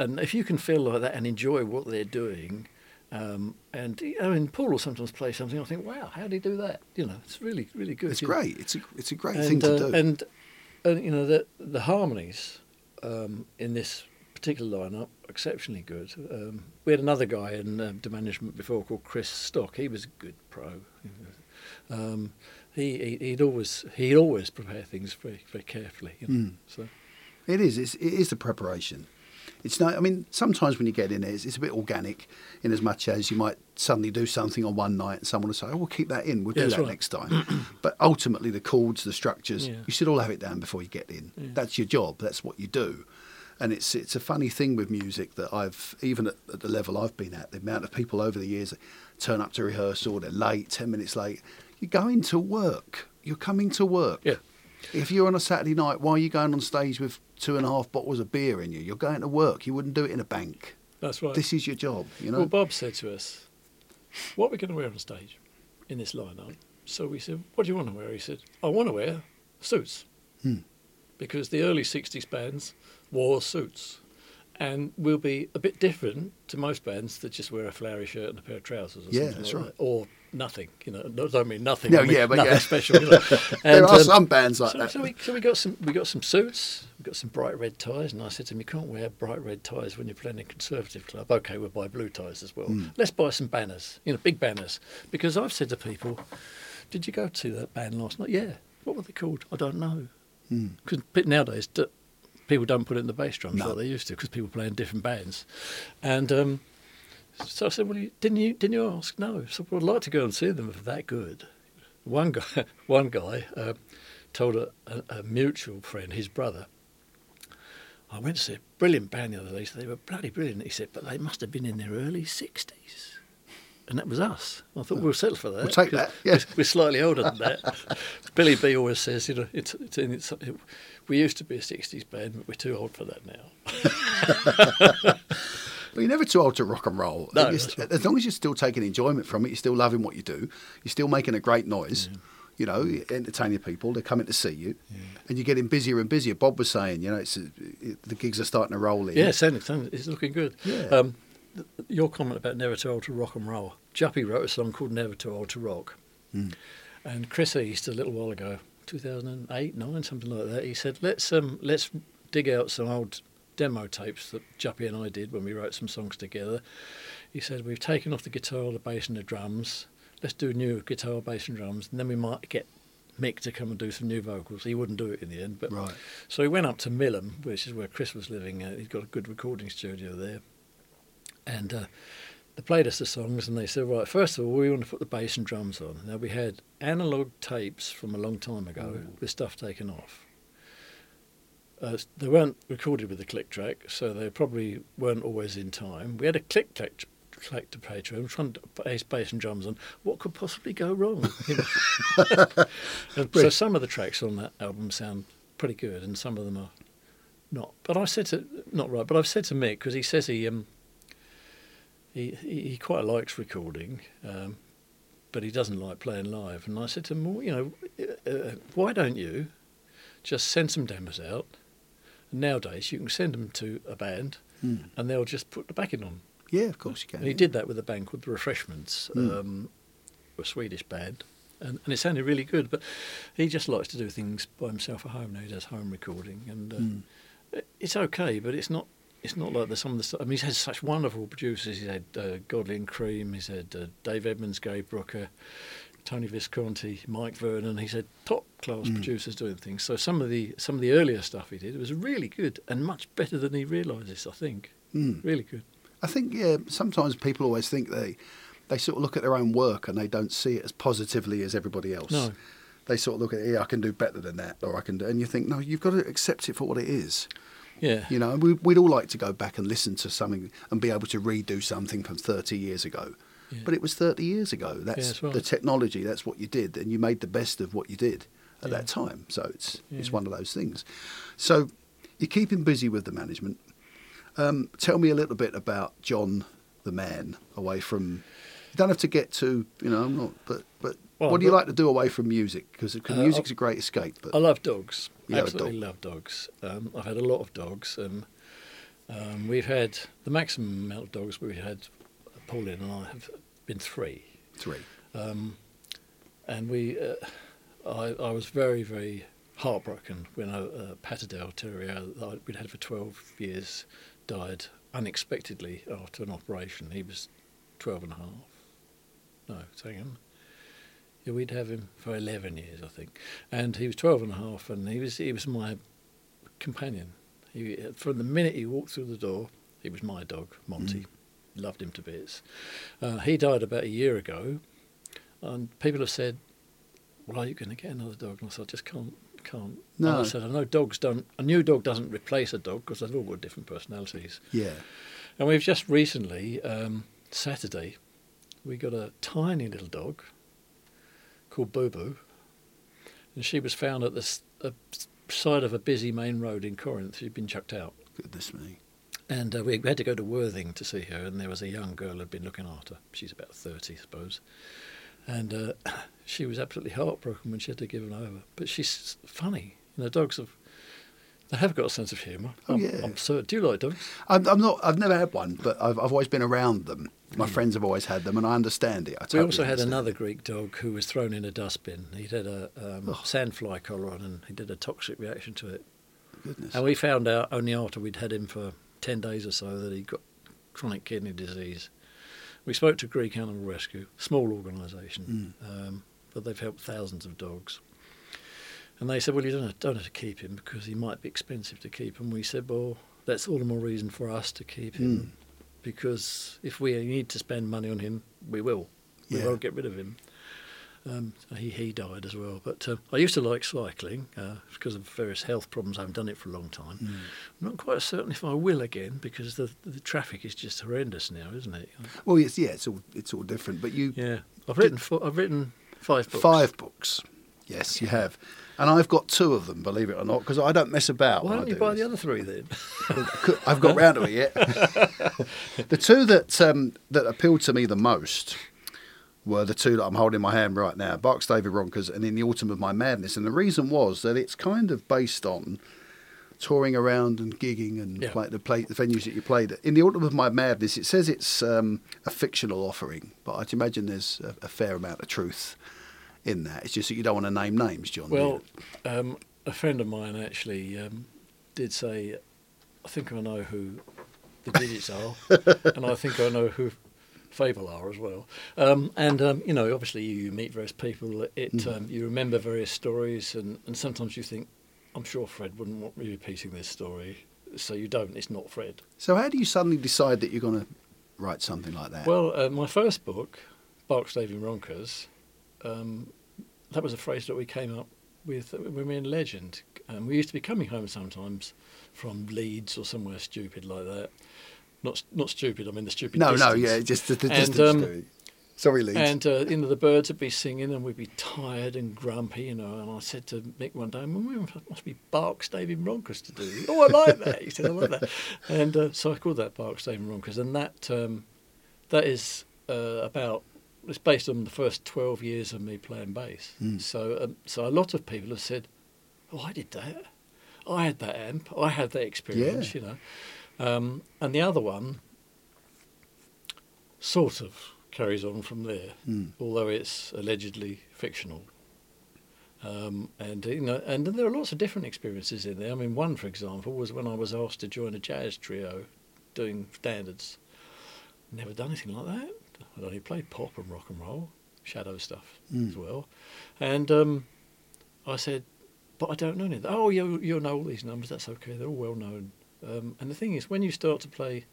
and if you can feel like that and enjoy what they're doing, um, and I mean, Paul will sometimes play something. I think, wow, how did he do that? You know, it's really, really good. it's you know. great. It's a it's a great and, thing to uh, do. And, and you know, the the harmonies um, in this particular lineup exceptionally good. Um, we had another guy in uh, the management before called Chris Stock. He was a good pro. Um, he, he he'd always he'd always prepare things very very carefully. You know? Mm. So It is. It's, it is the preparation. It's no. I mean, sometimes when you get in there, it's, it's a bit organic, in as much as you might suddenly do something on one night, and someone will say, "Oh, we'll keep that in. We'll do that right. next time." but ultimately, the chords, the structures, Yeah. you should all have it down before you get in. Yeah. That's your job. That's what you do. And it's it's a funny thing with music that I've even at, at the level I've been at, the amount of people over the years that turn up to rehearsal, they're late, ten minutes late. You're going to work. You're coming to work. yeah, If you're on a Saturday night, why are you going on stage with two and a half bottles of beer in you? You're going to work. You wouldn't do it in a bank. that's right. This is your job, you know. Well, Bob said to us, "What are we going to wear on stage in this lineup?" So we said, "What do you want to wear?" He said, "I want to wear suits." Hmm. because the early 60s bands wore suits. And we'll be a bit different to most bands that just wear a flowery shirt and a pair of trousers or Yeah, something that's like right. that. Or nothing, you know. Don't mean nothing. No, I mean yeah, but nothing yeah. special. You know. there are um, some bands like so, that. so we so we got some we got some suits, we got some bright red ties, and I said to him, "You can't wear bright red ties when you're playing in a conservative club. Okay, we'll buy blue ties as well. Hmm. Let's buy some banners, you know, big banners, because I've said to people, "Did you go to that band last night? Yeah. What were they called? I don't know. Hmm. Because nowadays." d- People don't put it in the bass drums No. like they used to because people play in different bands, and um, so I said, "Well, you, didn't you didn't you ask?" No. So I'd like to go and see them if they're that good. One guy, one guy uh, told a, a, a mutual friend, his brother. I went to see a brilliant band the other day. So they were bloody brilliant. He said, but they must have been in their early sixties. and that was us. I thought we'll settle for that. We'll take that, yeah. we're- We're slightly older than that. Billy B always says, you know, it's, it's, it's it, we used to be a '60s band, but we're too old for that now. But you're never too old to rock and roll. No, And you're that's st- As long as you're still taking enjoyment from it, you're still loving what you do, you're still making a great noise, you know, entertaining people, they're coming to see you, and you're getting busier and busier. Bob was saying, you know, it's it, the gigs are starting to roll in. Yeah, sounding, sounding, it's looking good. Yeah. Um, th- your comment about never too old to rock and roll. Juppy wrote a song called Never Too Old to Rock. Hmm. And Chris East, a little while ago, 2008, 9, something like that, he said, let's, um, let's dig out some old demo tapes that Juppy and I did when we wrote some songs together. He said, we've taken off the guitar, the bass and the drums. Let's do new guitar, bass and drums. And then we might get Mick to come and do some new vocals. He wouldn't do it in the end, but Right. so he went up to Millham, which is where Chris was living. Uh, he's got a good recording studio there. And uh, they played us the songs, and they said, right, first of all, we want to put the bass and drums on. Now, we had analog tapes from a long time ago with stuff taken off. Uh, they weren't recorded with a click track, so they probably weren't always in time. We had a click track to play to, and trying to bass, and drums on. What could possibly go wrong? And so some of the tracks on that album sound pretty good, and some of them are not. But I said to not right, but I've said to Mick because he says he um he he, he quite likes recording, um, but he doesn't like playing live. And I said to him, well, you know, uh, uh, why don't you just send some demos out? Nowadays you can send them to a band, Hmm. and they'll just put the backing on. Yeah, of course you can. And he did that with a band called The Refreshments, Mm. um, a Swedish band, and, and it sounded really good. But he just likes to do things by himself at home now. He does home recording, and uh, Mm. it's okay, but it's not. It's not like the, some of the stuff. I mean, he's had such wonderful producers. He's had uh, Godley and Creme. He's had uh, Dave Edmunds, Gary Brooker, Tony Visconti, Mike Vernon. He said top class Mm. producers doing things. So some of the some of the earlier stuff he did was really good and much better than he realises. I think Mm. really good. I think yeah. Sometimes people always think they they sort of look at their own work and they don't see it as positively as everybody else. No. They sort of look at, yeah, I can do better than that, or I can do, and you think, no, you've got to accept it for what it is. Yeah. You know, we, we'd all like to go back and listen to something and be able to redo something from 30 years ago. Yeah. But it was 30 years ago. That's that's right. the technology. That's what you did, and you made the best of what you did at that time. So it's it's one of those things. So you keep him busy with the management. Um, tell me a little bit about John the man away from. You don't have to get to you know, I'm not, but but Well, what do you like to do away from music? Because Uh, music's a great escape. But I love dogs. Absolutely dog. love dogs. Um, I've had a lot of dogs. Um, um, we've had the maximum amount of dogs we've had. Pauline and I have been three, three. um, and we. Uh, I, I was very very heartbroken when a, a Patterdale Terrier that we'd had for twelve years died unexpectedly after an operation. He was 12 and a half. No, hang on. Yeah, we'd have him for 11 years, I think. And he was 12 and a half, and he was, he was my companion. He, from the minute he walked through the door, he was my dog, Monty. Loved him to bits. Uh, he died about a year ago, and people have said, well, are you going to get another dog? And I said, I just can't, can't. And No. I said, I know dogs don't, a new dog doesn't replace a dog because they've all got different personalities. Yeah. And we've just recently, um, Saturday, we got a tiny little dog called Boo Boo, and she was found at the s- side of a busy main road in Corinth. She'd been chucked out, Goodness me. And uh, we had to go to Worthing to see her. And there was a young girl who'd been looking after. her. She's about thirty, I suppose, and uh, she was absolutely heartbroken when she had to give her over. But she's funny. You know, dogs have. They have got a sense of humour. Oh, I'm, yeah. I'm certain. Do you like dogs? I'm, I'm not. I've never had one, but I've, I've always been around them. My friends have always had them, and I understand it. I We also had another Greek dog who was thrown in a dustbin. He'd had a um, Oh. sandfly collar on and he did a toxic reaction to it. Goodness. And we found out only after we'd had him for 10 days or so that he'd got chronic kidney disease. We spoke to Greek Animal Rescue, small organisation, um, but they've helped thousands of dogs. And they said, well, you don't have, don't have to keep him because he might be expensive to keep. And we said, well, that's all the more reason for us to keep him because if we need to spend money on him, we will. We Yeah. won't get rid of him. Um, he he died as well. But uh, I used to like cycling uh, because of various health problems. I haven't done it for a long time. Mm. I'm not quite certain if I will again because the the traffic is just horrendous now, isn't it? Well, it's, yeah, it's all it's all different. But you Yeah, I've written four, I've written five books. five books. Yes, you have, and I've got two of them. Believe it or not, because I don't mess about. Why don't you do buy this. the other three then? I've got round to it yet. the two that um, that appealed to me the most were the two that I'm holding in my hand right now: Barks Daving Ronkers and In the Autumn of My Madness. And the reason was that it's kind of based on touring around and gigging and Yeah. play, the, play, the venues that you played. In the Autumn of My Madness, it says it's um, a fictional offering, but I'd imagine there's a, a fair amount of truth in that. It's just that you don't want to name names, John. Well, um, a friend of mine actually um, did say, I think I know who the digits are, and I think I know who Fable are as well. Um, and, um, you know, obviously you meet various people, it, Mm. um, you remember various stories, and, and sometimes you think, I'm sure Fred wouldn't want me repeating this story. So you don't, it's not Fred. so how do you suddenly decide that you're going to write something like that? Well, uh, my first book, Barks Daving Ronkers, um, that was a phrase that we came up with when we were in Legend. Um, we used to be coming home sometimes from Leeds or somewhere stupid like that. Not not stupid. I mean the stupid. no, no, distance. yeah, just the, the And, distance. um. Sorry, Leeds. And uh, you know the birds would be singing, and we'd be tired and grumpy, you know. And I said to Mick one day, well, "It must be Barks Daving Ronkers to do." oh, I like that. He said, "I like that." And uh, so I called that Barks Daving Ronkers, and that um, that is uh, about. It's based on the first twelve years of me playing bass. Mm. So um, so a lot of people have said, "Oh, I did that. I had that amp. I had that experience." Yeah. You know. Um, and the other one sort of carries on from there Mm. although it's allegedly fictional. Um, and you know, and there are lots of different experiences in there. I mean, one, for example, was when I was asked to join a jazz trio doing standards. Never done anything like that. I'd only played pop and rock and roll, shadow stuff Mm. as well. And um, I said, but I don't know anything. Oh, you you know all these numbers. That's okay. They're all well known. Um, and the thing is, when you start to play,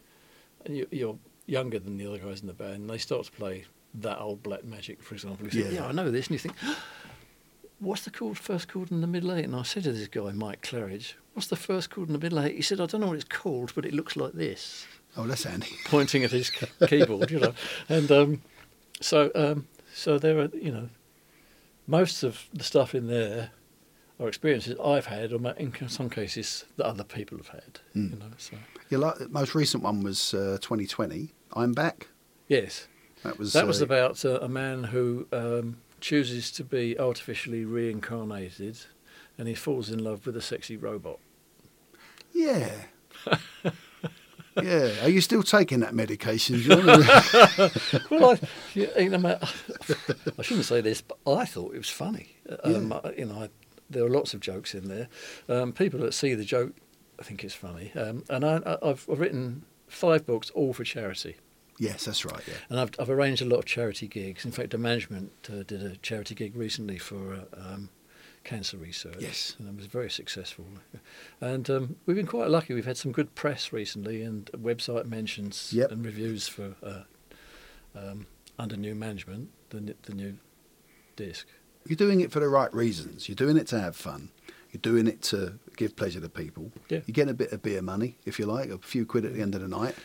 and you, you're younger than the other guys in the band, and they start to play that old black magic, for example. You think, Yeah. yeah, I know this, and you think, what's the chord, first chord in the middle eight? And I said to this guy, Mike Claridge, what's the first chord in the middle eight? He said, I don't know what it's called, but it looks like this, oh, that's handy. pointing at his keyboard, you know. And um, so, um, so there are, you know, most of the stuff in there are experiences I've had, or in some cases that other people have had. Mm. You know, so Your most recent one was uh, 2020. I'm back. yes, That was. that was uh, about uh, a man who um, chooses to be artificially reincarnated, and he falls in love with a sexy robot. Yeah. yeah. Are you still taking that medication? Well, I, you know, I shouldn't say this, but I thought it was funny. Um, I- You know, I, there are lots of jokes in there. Um, people that see the joke, I think it's funny. Um, and I, I've written five books, all for charity. yes, that's right. Yeah. And I've, I've arranged a lot of charity gigs. In fact, the management uh, did a charity gig recently for uh, um, cancer research. Yes. And it was very successful. And um, we've been quite lucky. We've had some good press recently and website mentions Yep. and reviews for uh, um, under new management, the, the new disc. You're doing it for the right reasons. You're doing it to have fun. You're doing it to give pleasure to people. Yeah. You're getting a bit of beer money, if you like, a few quid at the end of the night,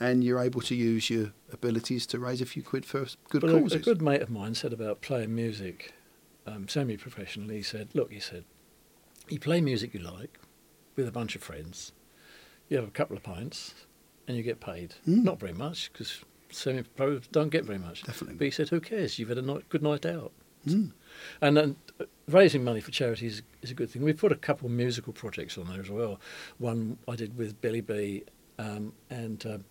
and you're able to use your abilities to raise a few quid for a good Well, a, a good mate of mine said about playing music um, semi-professionally. He said, "Look," he said, "you play music you like with a bunch of friends. You have a couple of pints, and you get paid. Mm. Not very much because semi-pros don't get very much. Definitely. But he said, "Who cares? You've had a night, good night out." Mm. And then uh, raising money for charities is a good thing. We've put a couple of musical projects on there as well. One I did with Billy B um, and um,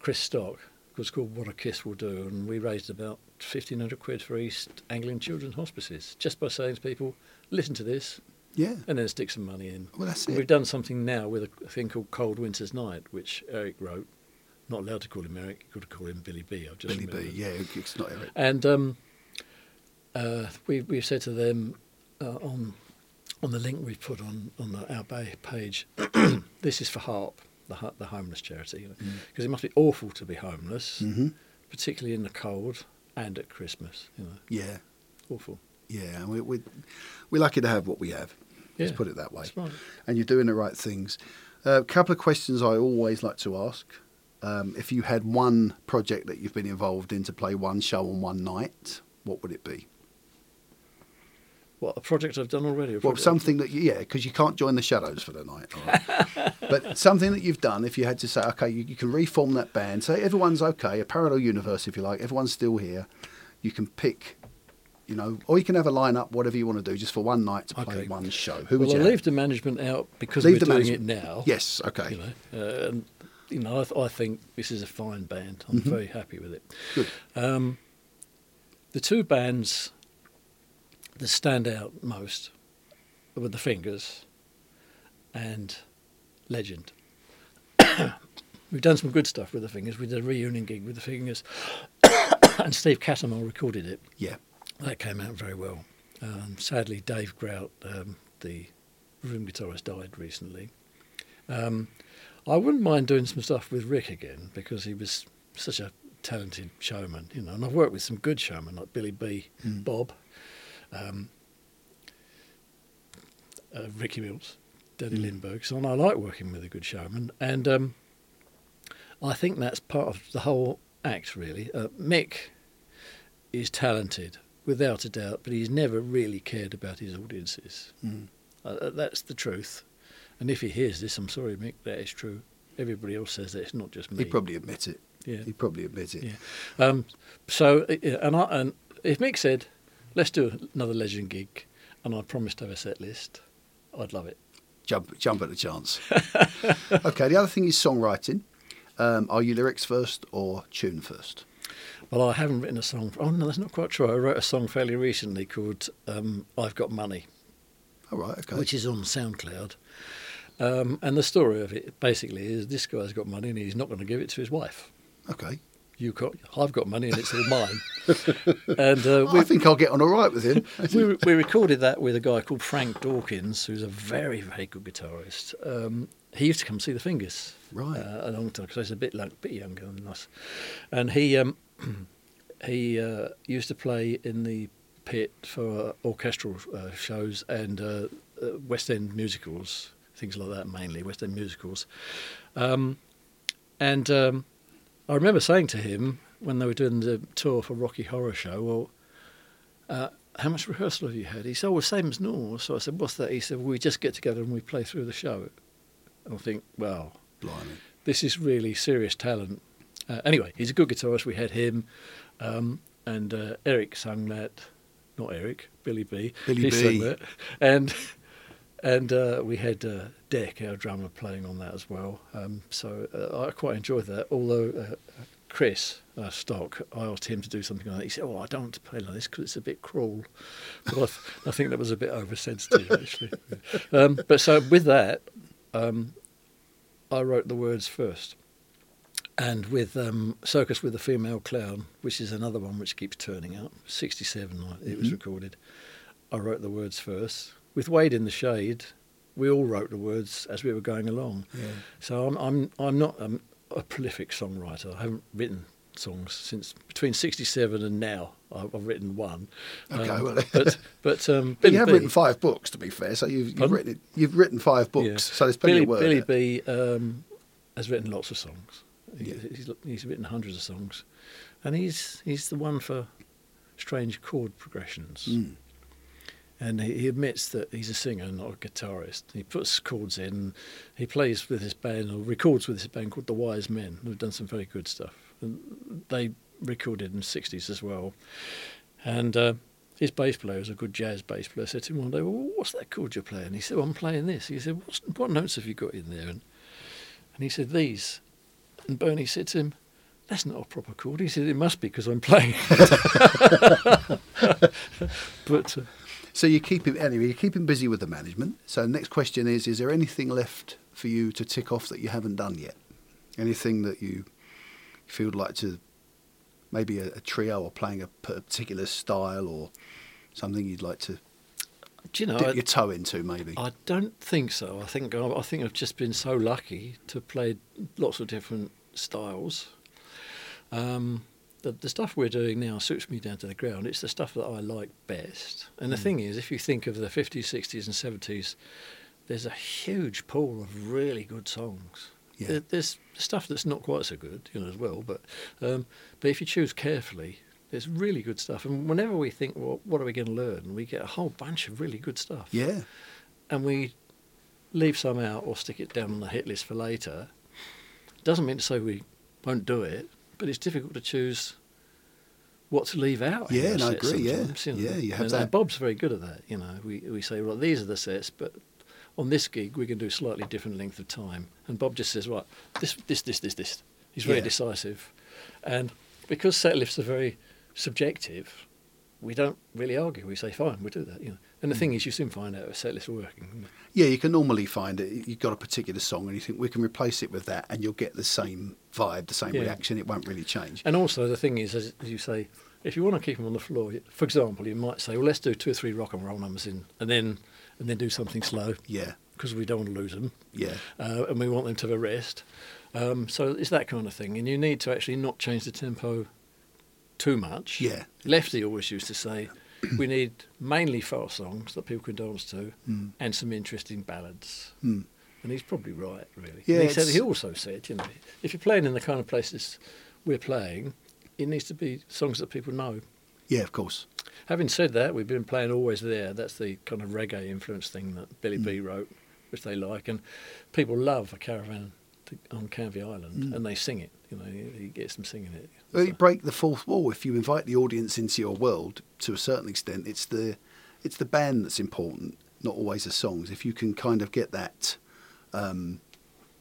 Chris Stock was called What a Kiss Will Do, and we raised about 1,500 quid for East Anglian Children's Hospices just by saying to people, listen to this, Yeah. and then stick some money in. Well, that's it. We've done something now with a thing called Cold Winter's Night, which Eric wrote. Not allowed to call him Eric, you could call him Billy B. I've just Billy B. Yeah, it's not Eric. And um, uh, we we said to them uh, on on the link we put on on the, our bay page, this is for HARP, the the homeless charity, because Mm. it must be awful to be homeless, hmm particularly in the cold, and at Christmas. You know, Yeah, awful. yeah. We, we, we're lucky to have what we have. Let's put it that way. That's right. And you're doing the right things. A couple of questions I always like to ask. Um, if you had one project that you've been involved in to play one show on one night, what would it be? What a project I've done already. Well, something that you, yeah, because you can't join the shadows for the night. all right? but something that you've done, if you had to say, okay, you, you can reform that band, say everyone's okay, a parallel universe, if you like, everyone's still here. You can pick, you know, or you can have a lineup, whatever you want to do, just for one night to play Okay. one show. Who Well, would I'll you leave the management out because Leave we're the doing management. it now. Yes, okay, You know, uh, and you know, I, th- I think this is a fine band. I'm very happy with it. good. Um, the two bands that stand out most were the Fingers and Legend. We've done some good stuff with the Fingers. We did a reunion gig with the Fingers, and Steve Catamol recorded it. Yeah, That came out very well. Um, sadly, Dave Grout, um, the room guitarist, died recently. Um, I wouldn't mind doing some stuff with Rick again because he was such a talented showman, you know. And I've worked with some good showmen like Billy B, Mm. Bob, um, uh, Ricky Mills, Danny Mm. Lindbergh. So and I like working with a good showman, and um, I think that's part of the whole act, really. Uh, Mick is talented, without a doubt, but he's never really cared about his audiences. Mm. Uh, that's the truth. And if he hears this, I'm sorry, Mick, that is true. Everybody else says that it's not just me. he'd probably admits it. yeah. He'd probably admits it. Yeah. Um, so, uh, and, I, and if Mick said, let's do another Legend gig, and I promised to have a set list, I'd love it. Jump, jump at the chance. okay, the other thing is songwriting. Um, are you lyrics first or tune first? Well, I haven't written a song. Oh, no, that's not quite true. I wrote a song fairly recently called um, I've Got Money. All right, okay. which is on SoundCloud. Um, and the story of it basically is this guy's got money and he's not going to give it to his wife. okay. You got, I've got money and it's all mine. and uh, I we, think I'll get on all right with him. we, we recorded that with a guy called Frank Dawkins, who's a very, very good guitarist. Um, he used to come see the Fingers Right. uh, a long time because he's a bit like, bit younger than us, and he um, he uh, used to play in the pit for orchestral uh, shows and uh, uh, West End musicals, things like that mainly West End musicals, um, and um, I remember saying to him when they were doing the tour for Rocky Horror Show, well. Uh, how much rehearsal have you had? He said, oh, same as normal. So I said, what's that? He said, well, we just get together and we play through the show. And I think, well, Blimey. this is really serious talent. Uh, anyway, he's a good guitarist. We had him, um, and uh, Eric sung that. Not Eric, Billy B. Billy he B. that, and and uh, we had uh, Deck, our drummer, playing on that as well. Um, so uh, I quite enjoyed that. Although uh, Chris uh, Stock, I asked him to do something like that. He said, "Oh, I don't want to play like this because it's a bit cruel." But I, th- I think that was a bit oversensitive, actually. um, but so with that, um, I wrote the words first. And with um, Circus with the Female Clown, which is another one which keeps turning up, 67 it was Mhm. recorded, I wrote the words first. With Wade in the Shade, we all wrote the words as we were going along. Yeah. So I'm, I'm, I'm not um, a prolific songwriter. I haven't written songs since between 67 and now. I've, I've written one. Okay, Um, well- but, but, um, Billy you have B- written five books, to be fair. So you've, you've written you've written five books. Yeah. So there's plenty Billy, of work. Billy there. B um, has written lots of songs. He- Yeah. He's, he's written hundreds of songs, and he's he's the one for strange chord progressions. Mm. And he, he admits that he's a singer, not a guitarist. He puts chords in. He plays with his band, or records with his band called the Wise Men, who've done some very good stuff. They recorded in the '60s as well. And uh, his bass player was a good jazz bass player. Said to him one day, "Well, what's that chord you're playing?" He said, well, "I'm playing this." He said, "What notes have you got in there?" And, and he said, "These." And Bernie said to him, "That's not a proper chord." He said, "It must be because I'm playing." but uh, So you keep him anyway. You keep him busy with the management. So next question is: Is there anything left for you to tick off that you haven't done yet? Anything that you feel like to maybe a, a trio or playing a particular style or something you'd like to do you know? dip I- your toe into? Maybe. I don't think so. I think I think I've just been so lucky to play lots of different styles. Um, the, the stuff we're doing now suits me down to the ground. It's the stuff that I like best. And the Mm. thing is, if you think of the 50s, 60s, and 70s, there's a huge pool of really good songs. Yeah. There- There's stuff that's not quite so good, you know, as well. But um, but if you choose carefully, there's really good stuff. And whenever we think, well, what are we going to learn? We get a whole bunch of really good stuff. Yeah. And we leave some out or stick it down on the hit list for later. Doesn't mean to say we won't do it, but it's difficult to choose what to leave out. Yeah, a no, I agree, yeah. you know. Yeah, you have and, that. and Bob's very good at that. You know, we we say, well, these are the sets, but on this gig we can do slightly different length of time. And Bob just says, right, this, this, this, this, this. He's very Yeah. decisive, and because set lists are very subjective, we don't really argue. We say, fine, we'll do that. You know. And the Mm. thing is, you soon find out if a set list working. Yeah, you can normally find it. You've got a particular song, and you think we can replace it with that, and you'll get the same vibe, the same Yeah. reaction. It won't really change. And also, the thing is, as you say, if you want to keep them on the floor, for example, you might say, well, let's do two or three rock and roll numbers in, and then and then do something slow Yeah, because we don't want to lose them, yeah, uh, and we want them to have a rest. Um, so it's that kind of thing, and you need to actually not change the tempo too much. yeah, Lefty always used to say, we need mainly fast songs that people can dance to, Mm. and some interesting ballads. Mm. And he's probably right, really. Yeah, he, said, he also said, you know, if you're playing in the kind of places we're playing, it needs to be songs that people know. yeah. Of course. Having said that, we've been playing Always There. That's the kind of reggae influence thing that Billy B Mm. wrote, which they like. And people love a caravan to, on Canvey Island, Mm. and they sing it. You know, he, he gets them singing it. Well, you break the fourth wall. If you invite the audience into your world, to a certain extent, it's the it's the band that's important, not always the songs. If you can kind of get that, um,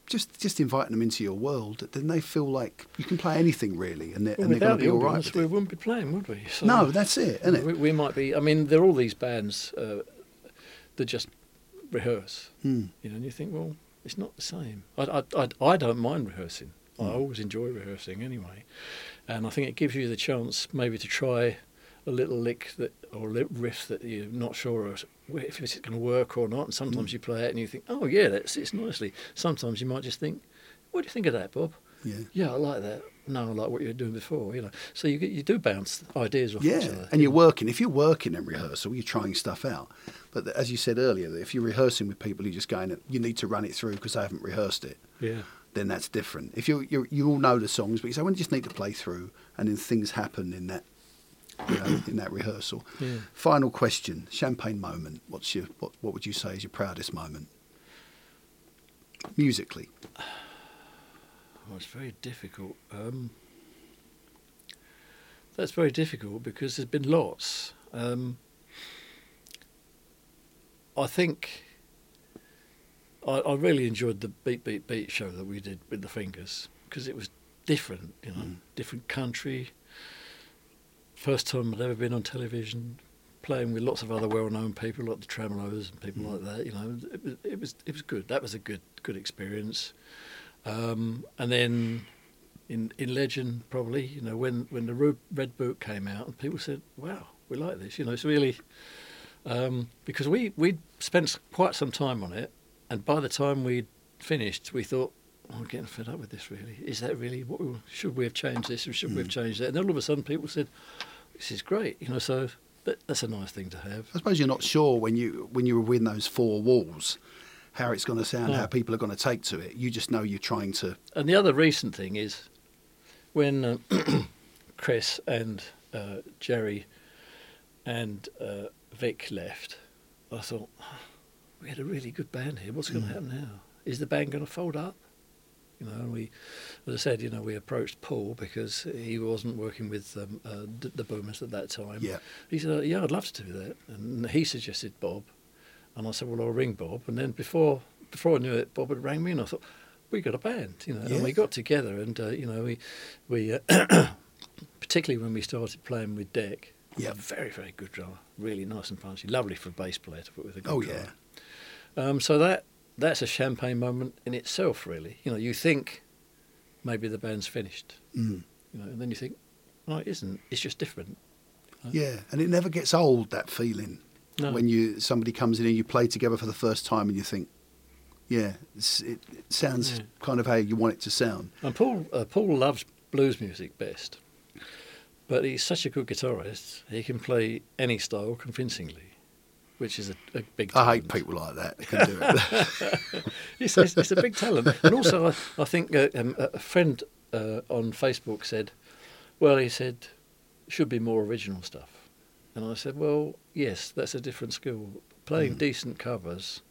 just just inviting them into your world, then they feel like you can play anything really, and they're, Well, and they're going to be all right. we wouldn't be playing, would we? So- No, that's it, isn't it? We, we might be. I mean, there are all these bands uh, that just rehearse. Hmm. You know, and you think, well, it's not the same. I, I, I, I don't mind rehearsing. I Mm. always enjoy rehearsing anyway, and I think it gives you the chance maybe to try a little lick that or riff that you're not sure of if it's going to work or not. And sometimes Mm. you play it and you think, oh yeah, that sits nicely. Sometimes you might just think, what do you think of that, Bob? Yeah. Yeah, I like that. No, I like what you were doing before. You know, so you you do bounce ideas off each Yeah, other. and you're working. If you're working in rehearsal, you're trying stuff out. But as you said earlier, if you're rehearsing with people, you're just going, you need to run it through because I haven't rehearsed it. yeah. Then that's different. If you you you all know the songs, but you say, well, you just need to play through, and then things happen in that, you know, in that rehearsal. Yeah. Final question: champagne moment. What's your what? What would you say is your proudest moment? Musically, Oh, it's very difficult. Um, that's very difficult because there's been lots. Um, I think I, I really enjoyed the Beat Beat Beat show that we did with the Fingers because it was different, you know, Mm. different country. First time I'd ever been on television, playing with lots of other well-known people like the Tremeloes and people Mm. like that. You know, it was it was it was good. That was a good good experience. Um, and then in in Legend, probably, you know, when when the Red Boot came out, and people said, "Wow, we like this." You know, it's really um, because we we spent quite some time on it, and by the time we'd finished, we thought. I'm getting fed up with this. Really, is that really what we should we have changed this or should we have Mm. changed that? And then all of a sudden, people said, "This is great," you know. So that, that's a nice thing to have. I suppose you're not sure when you when you were within those four walls, how it's going to sound, No. how people are going to take to it. You just know you're trying to. And the other recent thing is when uh, Chris and uh, Jerry and uh, Vic left, I thought, "Oh, we had a really good band here. What's going Mm. to happen now? Is the band going to fold up? You know, and we, as I said, you know, we approached Paul because he wasn't working with um, uh, d- the Boomers at that time. Yeah. He said, "Yeah, I'd love to do that," and he suggested Bob, and I said, "Well, I'll ring Bob." And then before before I knew it, Bob had rang me, and I thought, "We got a band," you know. Yeah. And we got together, and uh, you know, we we uh, particularly when we started playing with Deck, Yeah. very very good drummer, really nice and punchy, lovely for a bass player to put with a good Oh drummer. yeah. Um, so that that's a champagne moment in itself, really. You know, you think maybe the band's finished, Mm. you know, and then you think, no, it isn't. It's just different. Yeah, and it never gets old that feeling No. when you somebody comes in and you play together for the first time and you think, yeah, it, it sounds Yeah. kind of how you want it to sound. And Paul uh, Paul loves blues music best, But he's such a good guitarist, he can play any style convincingly, which is a, a big I hate talent. people like that. can do it. it's, it's, it's a big talent. And also, I, I think uh, um, a a friend uh, on Facebook said, well, he said, should be more original stuff. And I said, well, yes, that's a different skill. Playing Mm. decent covers,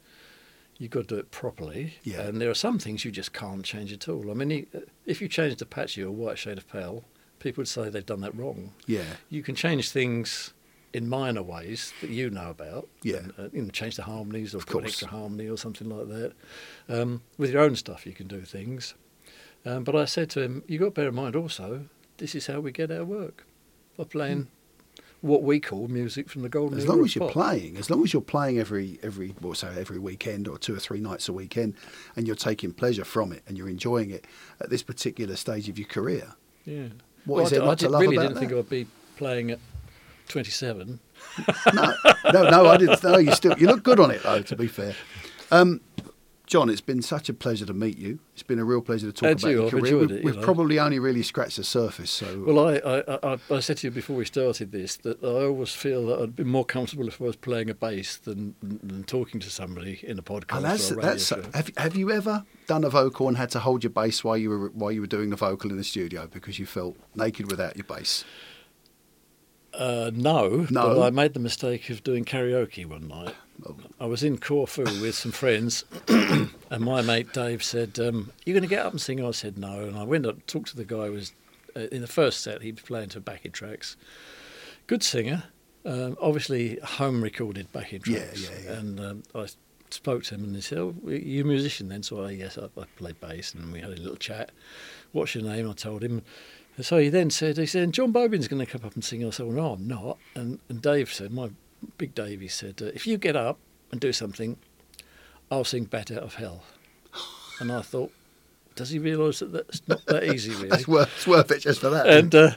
you've got to do it properly. Yeah. And there are some things you just can't change at all. I mean, he- uh, if you changed Apache or Whiter Shade of Pale, people would say they've done that wrong. yeah. You can change things in minor ways that you know about. Yeah. And, uh, you know, change the harmonies or Of put an extra harmony or something like that. Um, with your own stuff, you can do things. Um, but I said to him, you've got to bear in mind also, this is how we get our work by playing what we call music from the golden As long as you're pop. playing, as long as you're playing every every well, say every weekend or two or three nights a weekend, and you're taking pleasure from it and you're enjoying it at this particular stage of your career. Yeah. What well, is I, d- I not to love really didn't think? I'd be playing at 27. no, no, no, I didn't. No, you still you look good on it though. To be fair, um, John, it's been such a pleasure to meet you. It's been a real pleasure to talk And about you, your I've career. We've, it, you we've know. probably only really scratched the surface. So Well, I, I, I, I said to you before we started this that I always feel that I'd be more comfortable if I was playing a bass than, than talking to somebody in a podcast And that's or a radio that's. show. Have, have you ever done a vocal and had to hold your bass while you were while you were doing the vocal in the studio because you felt naked without your bass? Uh, no, No. but I made the mistake of doing karaoke one night. Oh. I was in Corfu with some friends, and my mate Dave said, um, "You going to get up and sing?" I said, "No," and I went up and talked to the guy who was uh, in the first set. He was playing to backing tracks. Good singer, um, obviously home recorded backing Yeah, tracks. yeah, yeah. And um, I spoke to him, and he said, "Oh, you a musician then?" So I, yes, I, I played bass, and we had a little chat. What's your name? I told him. So he then said, he said, John Bobin's going to come up and sing. I said, well, no, I'm not. And, and Dave said, my big Dave, he said, uh, if you get up and do something, I'll sing Bat Out of Hell. And I thought, does he realise that that's not that easy, really? That's worth, it's worth it just for that. and uh,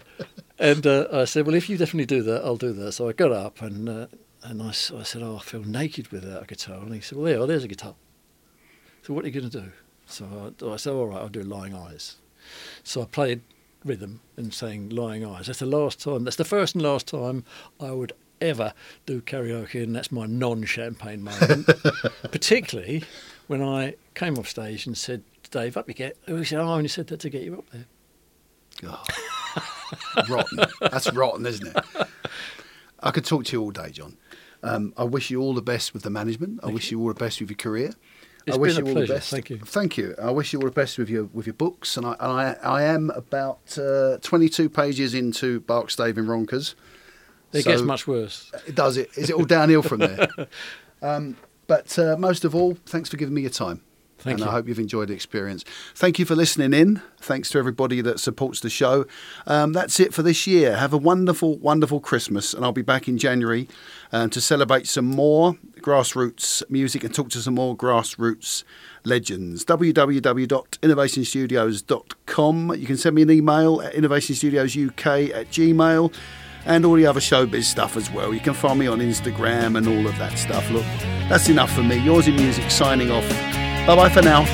and uh, I said, well, if you definitely do that, I'll do that. So I got up and uh, and I, I said, oh, I feel naked without a guitar. And he said, well, there, there's a guitar. So what are you going to do? So I, I said, all right, I'll do Lying Eyes. So I played rhythm and sang Lying Eyes. That's the last time. That's the first and last time I would ever do karaoke, and that's my non-champagne moment. Particularly when I came off stage and said, "Dave, up you get." He said, "I only said that to get you up there." Oh. rotten. That's rotten, isn't it? I could talk to you all day, John. Um, I wish you all the best with the management. I wish you all the best with your career. It's I wish you all pleasure. the best. Thank you. Thank you. I wish you all the best with your with your books. And I and I, I am about uh, 22 pages into Barks Daving Ronkers. It So- gets much worse. It does it. Is it all downhill from there? Um, but uh, most of all, thanks for giving me your time. Thank and you. I hope you've enjoyed the experience. Thank you for listening in. Thanks to everybody that supports the show. Um, that's it for this year. Have a wonderful, wonderful Christmas, and I'll be back in January um, to celebrate some more grassroots music and talk to some more grassroots legends. www.innovationstudios.com. You can send me an email at innovationstudiosuk at gmail and all the other showbiz stuff as well. You can find me on Instagram and all of that stuff. Look, that's enough for me. Yours in music signing off. Bye bye for now.